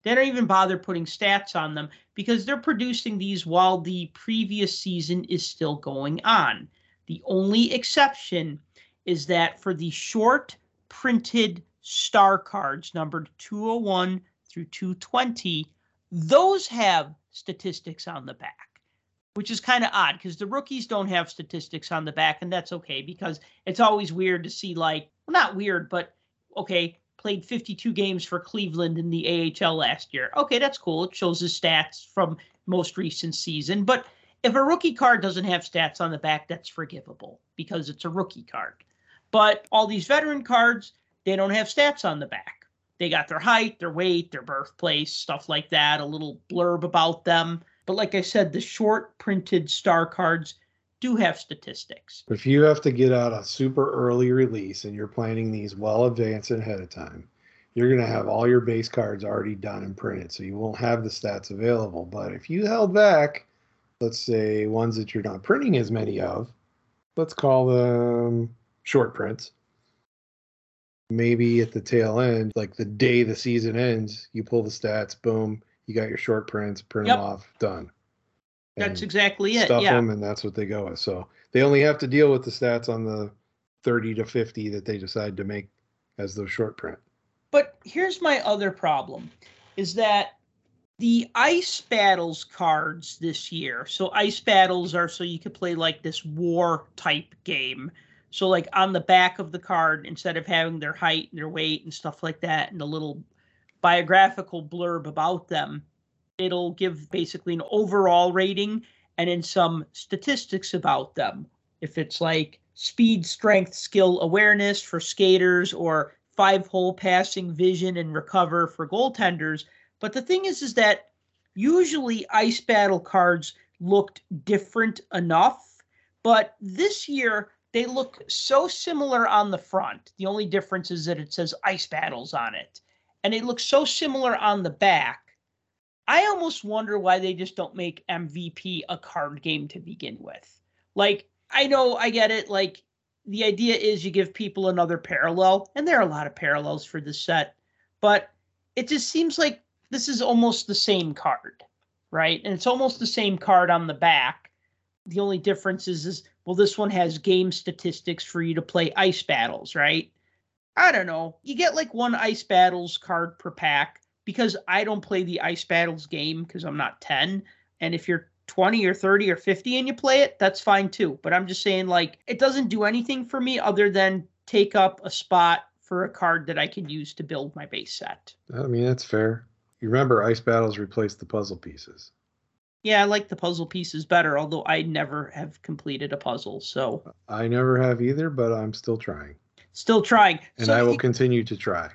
They don't even bother putting stats on them because they're producing these while the previous season is still going on. The only exception is that for the short printed star cards numbered 201 through 220, those have statistics on the back, which is kind of odd because the rookies don't have statistics on the back, and that's okay because it's always weird to see, like, well, not weird, but okay, played 52 games for Cleveland in the AHL last year. Okay, that's cool. It shows his stats from most recent season, but if a rookie card doesn't have stats on the back, that's forgivable because it's a rookie card. But all these veteran cards, they don't have stats on the back. They got their height, their weight, their birthplace, stuff like that, a little blurb about them. But like I said, the short printed star cards do have statistics. If you have to get out a super early release and you're planning these well advanced ahead of time, you're going to have all your base cards already done and printed. So you won't have the stats available. But if you held back, let's say ones that you're not printing as many of, let's call them short prints maybe at the tail end, like the day the season ends, you pull the stats, boom, you got your short prints, print yep. them off, done. That's exactly it. Stuff yeah. them, and that's what they go with. So they only have to deal with the stats on the 30 to 50 that they decide to make as those short print. But here's my other problem is that the ice battles cards this year. So ice battles are so you could play like this war type game so like on the back of the card, instead of having their height and their weight and stuff like that, and a little biographical blurb about them, it'll give basically an overall rating and then some statistics about them. If it's like speed, strength, skill, awareness for skaters, or five hole passing, vision, and recover for goaltenders. But the thing is, is that usually ice battle cards looked different enough. But this year, they look so similar on the front. The only difference is that it says ice battles on it. And it looks so similar on the back. I almost wonder why they just don't make MVP a card game to begin with. Like, I know I get it. Like, the idea is you give people another parallel, and there are a lot of parallels for this set, but it just seems like this is almost the same card, right? And it's almost the same card on the back. The only difference is, is well, this one has game statistics for you to play ice battles, right? I don't know. You get like one ice battles card per pack because I don't play the ice battles game because I'm not 10. And if you're 20 or 30 or 50 and you play it, that's fine too. But I'm just saying, like, it doesn't do anything for me other than take up a spot for a card that I can use to build my base set. I mean, that's fair. You remember ice battles replaced the puzzle pieces. Yeah, I like the puzzle pieces better, although I never have completed a puzzle. So I never have either, but I'm still trying. Still trying. And so I will continue to try.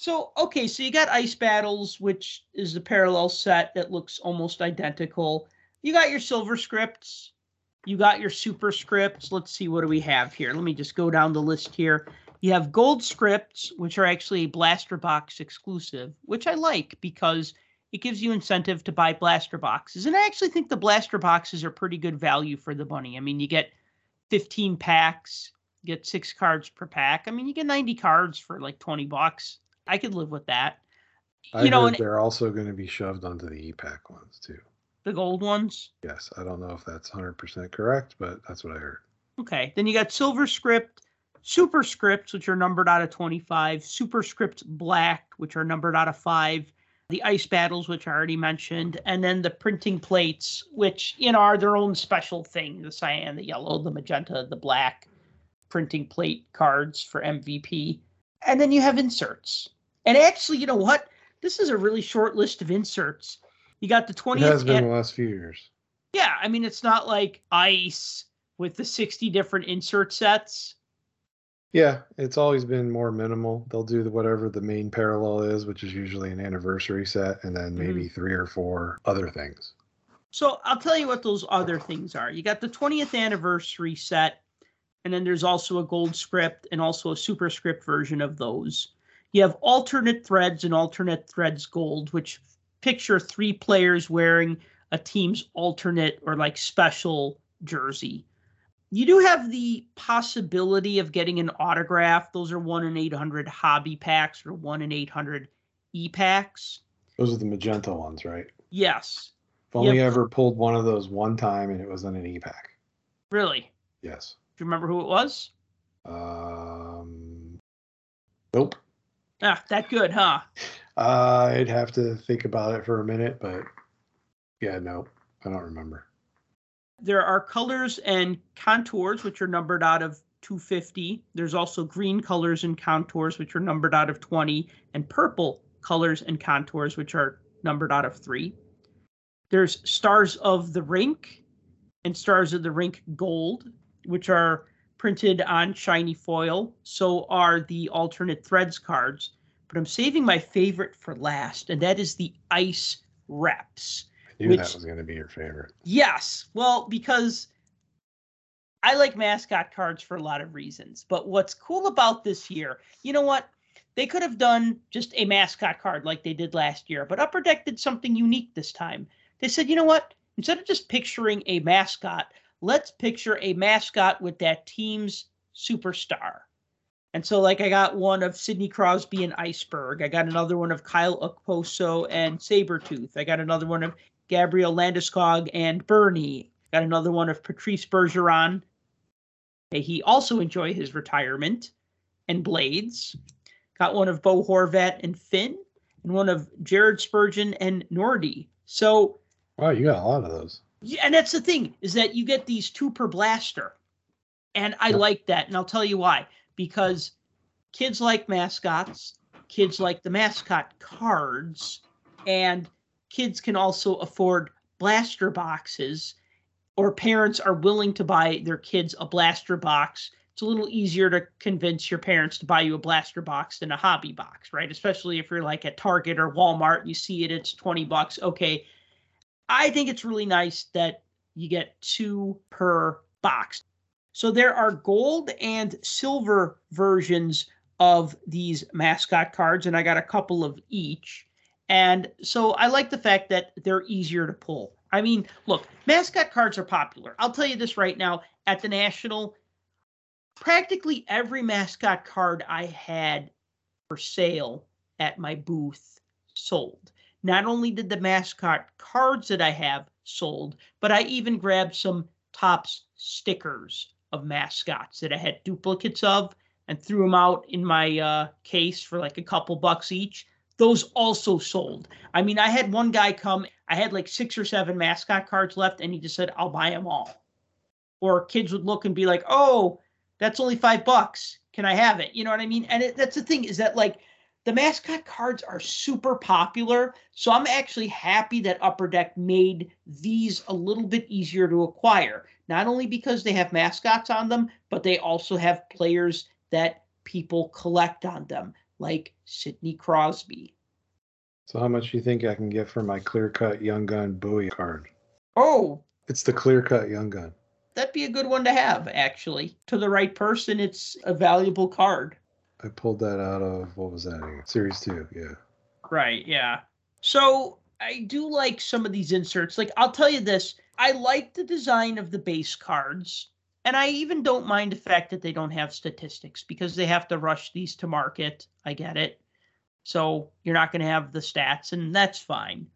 So, okay, so you got Ice Battles, which is the parallel set that looks almost identical. You got your silver scripts. You got your super scripts. Let's see, what do we have here? Let me just go down the list here. You have gold scripts, which are actually blaster box exclusive, which I like because – it gives you incentive to buy blaster boxes. And I actually think the blaster boxes are pretty good value for the money. I mean, you get 15 packs, get six cards per pack. I mean, you get 90 cards for like 20 bucks. I could live with that. I you know, and they're also going to be shoved onto the e-pack ones too. the gold ones. Yes, I don't know if that's 100% correct, but that's what I heard. Okay. Then you got silver script, super scripts, which are numbered out of 25, super scripts black, which are numbered out of five, the ice battles, which I already mentioned, and then the printing plates, which, you know, are their own special thing the cyan, the yellow, the magenta, the black printing plate cards for MVP. And then you have inserts. And actually, you know what? This is a really short list of inserts. You got the 20th. It has been an- the last few years. yeah, I mean, it's not like ice with the 60 different insert sets. Yeah, it's always been more minimal. They'll do the, whatever the main parallel is, which is usually an anniversary set, and then mm-hmm. maybe three or four other things. So I'll tell you what those other things are. You got the 20th anniversary set, and then there's also a gold script and also a superscript version of those. You have alternate threads and alternate threads gold, which picture three players wearing a team's alternate or like special jersey. You do have the possibility of getting an autograph. Those are one in 800 hobby packs or one in 800 e packs. Those are the magenta ones, right? Yes, I've only Yep. ever pulled one of those one time, and it was in an e-pack. really. Yes. Do you remember who it was? Um. Nope. Ah, that good, huh? Uh, I'd have to think about it for a minute, but yeah, no, I don't remember. There are colors and contours, which are numbered out of 250. There's also green colors and contours, which are numbered out of 20, and purple colors and contours, which are numbered out of three. There's stars of the rink and stars of the rink gold, which are printed on shiny foil. So are the alternate threads cards. But I'm saving my favorite for last, and that is the ice reps. I knew Which- that was going to be your favorite. Yes. Well, because I like mascot cards for a lot of reasons. But what's cool about this year, you know what? They could have done just a mascot card like they did last year, but Upper Deck did something unique this time. They said, you know what? Instead of just picturing a mascot, let's picture a mascot with that team's superstar. And so, like, I got one of Sidney Crosby and Iceburgh. I got another one of Kyle Okposo and Sabretooth. I got another one of Gabriel Landeskog and Bernie. Got another one of Patrice Bergeron. May he also enjoy his retirement. And Blades. Got one of Bo Horvat and Finn. And one of Jared Spurgeon and Nordy. So, Wow, you got a lot of those. Yeah, and that's the thing is that you get these two per blaster. And I Yep. like that. And I'll tell you why. Because kids like mascots, kids like the mascot cards, and kids can also afford blaster boxes, or parents are willing to buy their kids a blaster box. It's a little easier to convince your parents to buy you a blaster box than a hobby box, right? Especially if you're like at Target or Walmart and you see it, it's 20 bucks. Okay. I think it's really nice that you get two per box. So there are gold and silver versions of these mascot cards, and I got a couple of each. And so I like the fact that they're easier to pull. I mean, look, mascot cards are popular. I'll tell you this right now at the National, practically every mascot card I had for sale at my booth sold. Not only did the mascot cards that I have sold, but I even grabbed some Topps stickers of mascots that I had duplicates of and threw them out in my uh, case for like a couple bucks each. Those also sold. I mean, I had one guy come, I had like six or seven mascot cards left, and he just said, I'll buy them all. Or kids would look and be like, oh, that's only five bucks. Can I have it? You know what I mean? And it, that's the thing is that like the mascot cards are super popular. So I'm actually happy that Upper Deck made these a little bit easier to acquire. Not only because they have mascots on them, but they also have players that people collect on them, like Sidney Crosby. So how much do you think I can get for my clear cut young gun Buoy card? Oh, It's the clear cut young gun. that'd be a good one to have, actually. To the right person, it's a valuable card. I pulled that out of what was that? Again? Series two, yeah. Right, yeah. So I do like some of these inserts. Like, I'll tell you this I like the design of the base cards. And I even don't mind the fact that they don't have statistics because they have to rush these to market. I get it. So you're not going to have the stats, and that's fine.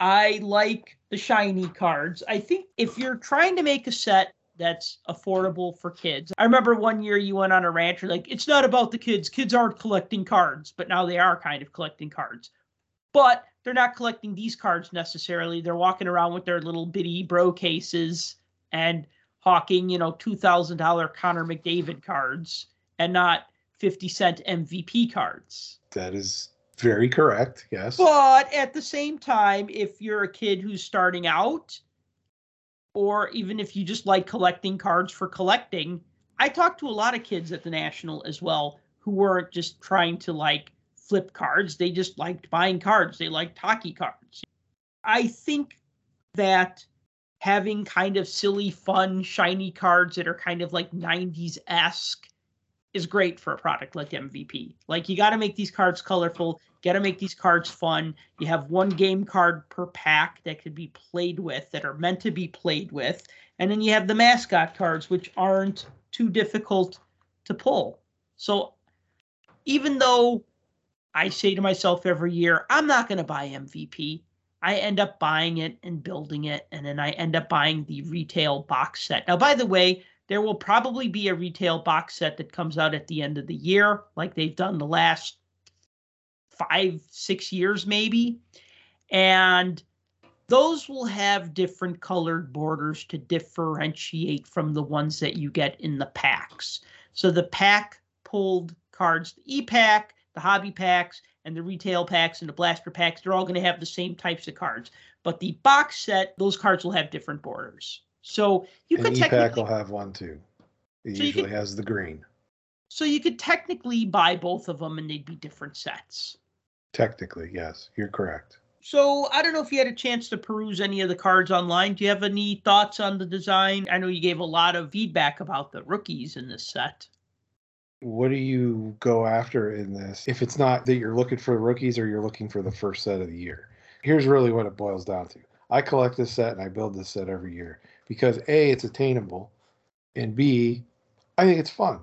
I like the shiny cards. I think if you're trying to make a set that's affordable for kids. I remember one year you went on a rant, you're like, it's not about the kids. Kids aren't collecting cards, but now they are kind of collecting cards. But they're not collecting these cards necessarily. They're walking around with their little bitty bro cases and hawking, you know, $2,000 Connor McDavid cards and not 50 cent MVP cards. That is very correct. Yes. But at the same time, if you're a kid who's starting out, or even if you just like collecting cards for collecting, I talked to a lot of kids at the National as well who weren't just trying to like flip cards. They just liked buying cards. They liked hockey cards. I think that having kind of silly, fun, shiny cards that are kind of like 90s esque is great for a product like MVP. Like you got to make these cards colorful, got to make these cards fun. You have one game card per pack that could be played with that are meant to be played with, and then you have the mascot cards which aren't too difficult to pull. So even though I say to myself every year, I'm not going to buy MVP. I end up buying it and building it, and then I end up buying the retail box set. Now, by the way, there will probably be a retail box set that comes out at the end of the year, like they've done the last five, six years, maybe. And those will have different colored borders to differentiate from the ones that you get in the packs. So the pack pulled cards, the e pack, the hobby packs, and the retail packs and the blaster packs, they're all going to have the same types of cards. But the box set, those cards will have different borders. So you and could technically will have one too. It So usually could- has the green. so you could technically buy both of them and they'd be different sets. Technically, yes, you're correct. So I don't know if you had a chance to peruse any of the cards online. Do you have any thoughts on the design? I know you gave a lot of feedback about the rookies in this set. What do you go after in this if it's not that you're looking for rookies or you're looking for the first set of the year? Here's really what it boils down to. I collect this set and I build this set every year because A, it's attainable, and B, I think it's fun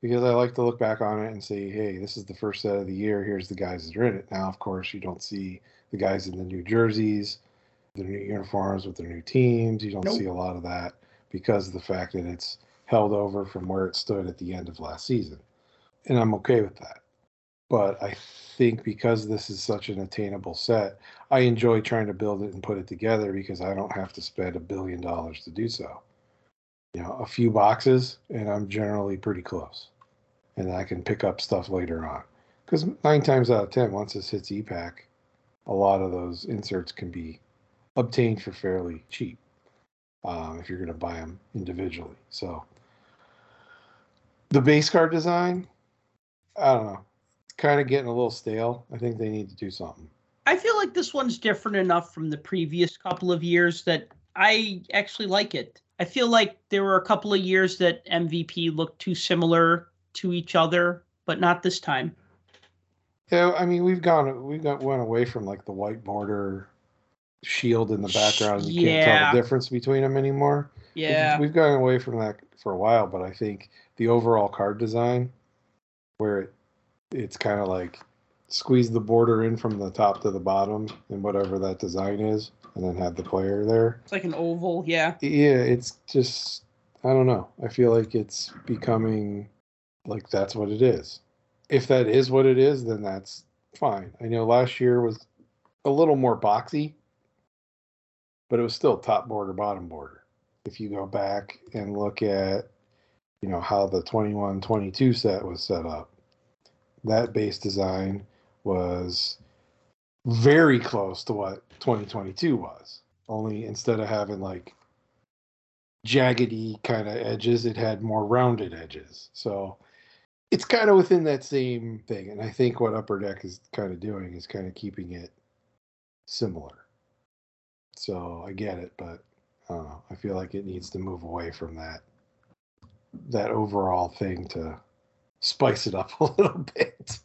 because I like to look back on it and say, hey, this is the first set of the year. Here's the guys that are in it. Now, of course, you don't see the guys in the new jerseys, the new uniforms with their new teams. You don't Nope. see a lot of that because of the fact that it's held over from where it stood at the end of last season. And I'm okay with that. But I think because this is such an attainable set, I enjoy trying to build it and put it together because I don't have to spend a billion dollars to do so. You know, a few boxes, and I'm generally pretty close. And I can pick up stuff later on. Because nine times out of ten, once this hits e-Pack, a lot of those inserts can be obtained for fairly cheap um, if you're going to buy them individually. So the base card design, I don't know kind of getting a little stale. I think they need to do something. I feel like this one's different enough from the previous couple of years that I actually like it. I feel like there were a couple of years that MVP looked too similar to each other, but not this time. Yeah, I mean we've gone we've got went away from like the white border shield in the background. You can't tell the difference between them anymore. We've- Yeah. we've gone away from that for a while, but I think the overall card design, where it it's kind of like squeeze the border in from the top to the bottom and whatever that design is, and then have the player there. It's like an oval, yeah. Yeah, it's just I don't know. I feel like it's becoming like that's what it is. If that is what it is, then that's fine. I know last year was a little more boxy, but it was still top border, bottom border. If you go back and look at, you know, how the 21 22 set was set up, that base design was very close to what 2022 was. Only instead of having like jaggedy kind of edges, it had more rounded edges. So it's kind of within that same thing. And I think what Upper Deck is kind of doing is kind of keeping it similar. So I get it, but I feel like it needs to move away from that that overall thing to spice it up a little bit.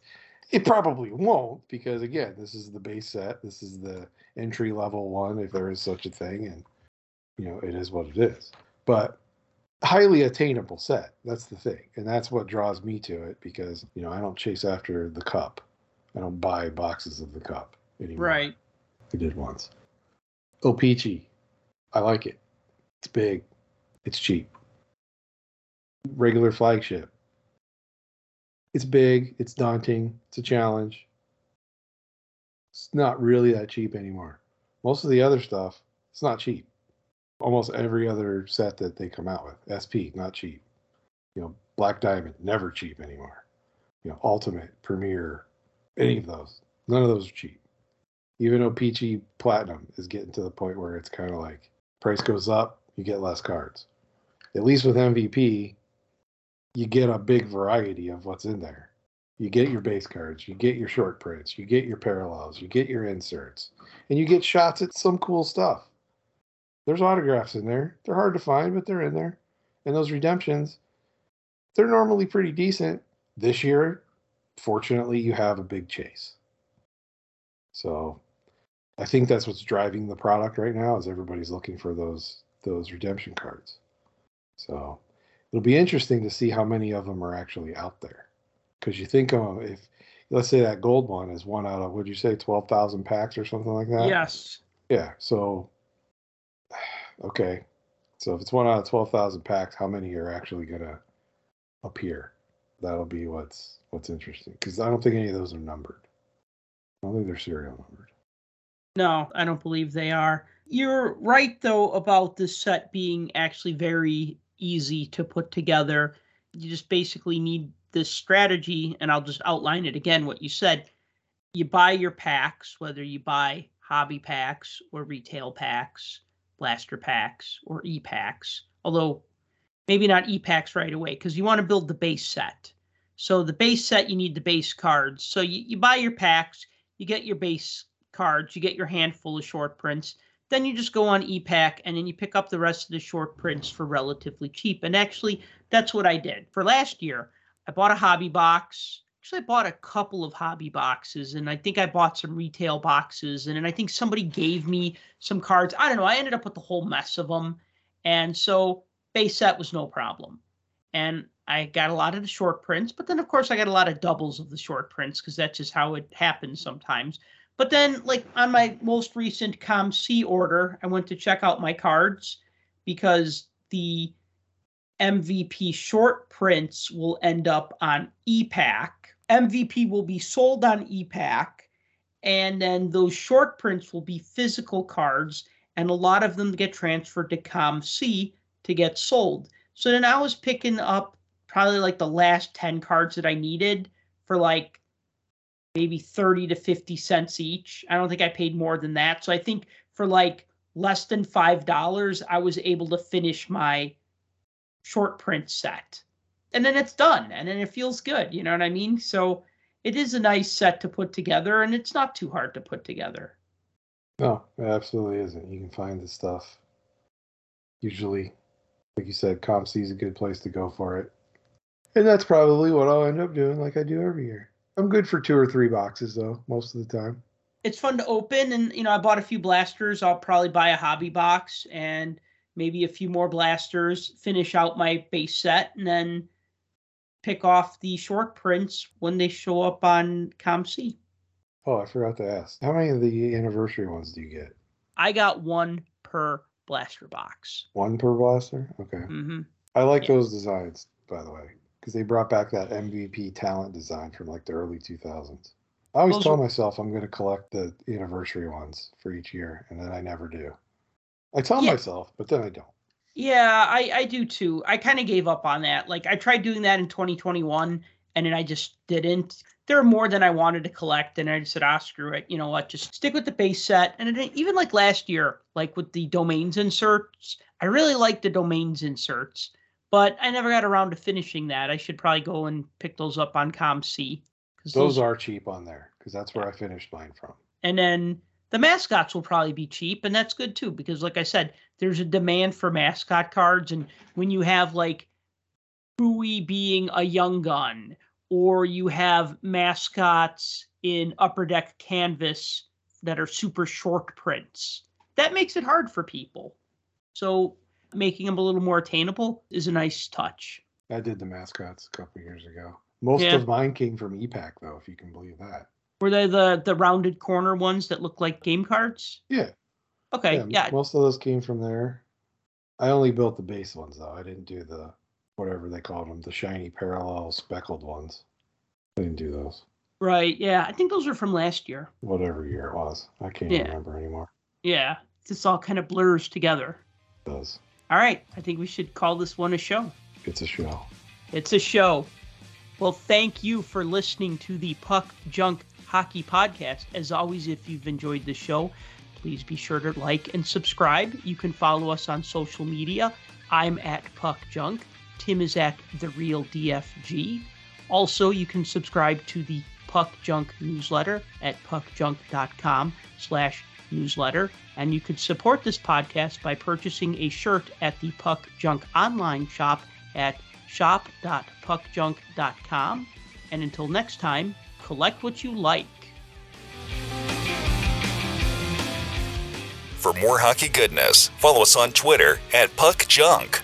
It probably won't because again, this is the base set. This is the entry level one if there is such a thing and you know, it is what it is. But highly attainable set. That's the thing. And that's what draws me to it because, you know, I don't chase after the cup. I don't buy boxes of the cup anymore. Right. I did once. Oh, O-Pee-Chee. I like it. It's big. It's cheap. Regular flagship. It's big. It's daunting. It's a challenge. It's not really that cheap anymore. Most of the other stuff, it's not cheap. Almost every other set that they come out with, SP, not cheap. You know, Black Diamond, never cheap anymore. You know, Ultimate, Premier, any of those. None of those are cheap. Even O-Pee-Chee Platinum is getting to the point where it's kind of like price goes up, you get less cards. At least with MVP, you get a big variety of what's in there. You get your base cards, you get your short prints, you get your parallels, you get your inserts, and you get shots at some cool stuff. There's autographs in there. They're hard to find, but they're in there. And those redemptions, they're normally pretty decent. This year, fortunately, you have a big chase. So I think that's what's driving the product right now is everybody's looking for those those redemption cards. So it'll be interesting to see how many of them are actually out there. Because you think of if let's say that gold one is one out of would you say twelve thousand packs or something like that? Yes. Yeah. So okay. So if it's one out of twelve thousand packs, how many are actually gonna appear? That'll be what's what's interesting. Because I don't think any of those are numbered. I don't think they're serial numbered. No, I don't believe they are. You're right though about this set being actually very easy to put together. You just basically need this strategy, and I'll just outline it again what you said. You buy your packs, whether you buy hobby packs or retail packs, blaster packs or e packs, although maybe not e packs right away because you want to build the base set. So, the base set, you need the base cards. So, you, you buy your packs, you get your base cards, you get your handful of short prints. Then you just go on ePack and then you pick up the rest of the short prints for relatively cheap. And actually, that's what I did. For last year, I bought a hobby box. Actually, I bought a couple of hobby boxes and I think I bought some retail boxes. And then I think somebody gave me some cards. I don't know. I ended up with the whole mess of them. And so base set was no problem. And I got a lot of the short prints, but then of course I got a lot of doubles of the short prints because that's just how it happens sometimes. But then, like on my most recent COMC order, I went to check out my cards because the MVP short prints will end up on ePack. MVP will be sold on ePack, and then those short prints will be physical cards, and a lot of them get transferred to COMC to get sold. So then I was picking up probably like the last 10 cards that I needed for like maybe 30 to 50 cents each. I don't think I paid more than that. So I think for like less than $5, I was able to finish my short print set. And then it's done and then it feels good. You know what I mean? So it is a nice set to put together and it's not too hard to put together. No, it absolutely isn't. You can find the stuff. Usually, like you said, COMC is a good place to go for it. And that's probably what I'll end up doing, like I do every year. I'm good for two or three boxes though, most of the time. It's fun to open, and you know, I bought a few blasters. I'll probably buy a hobby box and maybe a few more blasters. Finish out my base set, and then pick off the short prints when they show up on COMC. Oh, I forgot to ask. How many of the anniversary ones do you get? I got one per blaster box. One per blaster? Okay. hmm I like Yeah. those designs, by the way, because they brought back that MVP talent design from like the early 2000s. I always Those tell are- myself I'm going to collect the anniversary ones for each year, and then I never do. I tell Yeah. myself, but then I don't. Yeah, I, I do too. I kind of gave up on that. Like I tried doing that in 2021 and then I just didn't. There are more than I wanted to collect, and I just said, ah, screw it. You know what? Just stick with the base set. And it, even like last year, like with the domains inserts, I really liked the domains inserts, but I never got around to finishing that. I should probably go and pick those up on COMC. 'cause Those are cheap on there because that's where I finished mine from. and then the mascots will probably be cheap, and that's good too because, like I said, there's a demand for mascot cards, and when you have like Buoy being a young gun, or you have mascots in Upper Deck Canvas that are super short prints, that makes it hard for people. So making them a little more attainable is a nice touch. I did the mascots a couple years ago. Most Yeah. of mine came from e-Pack, though, if you can believe that. Were they the the rounded corner ones that look like game cards? Yeah. Okay, yeah. Most of those came from there. I only built the base ones though. I didn't do the whatever they called them, the shiny parallel speckled ones. I didn't do those. Right. Yeah. I think those are from last year. Whatever year it was. I can't Yeah. remember anymore. Yeah. This all kind of blurs together. It does. All right. I think we should call this one a show. It's a show. It's a show. Well, thank you for listening to the Puck Junk Hockey Podcast. As always, if you've enjoyed the show, please be sure to like and subscribe. You can follow us on social media. I'm at Puck Junk. Tim is at The Real DFG. Also, you can subscribe to the Puck Junk newsletter at puckjunk.com slash newsletter. And you can support this podcast by purchasing a shirt at the Puck Junk online shop at shop.puckjunk.com. And until next time, collect what you like. For more hockey goodness, follow us on Twitter at Puck Junk.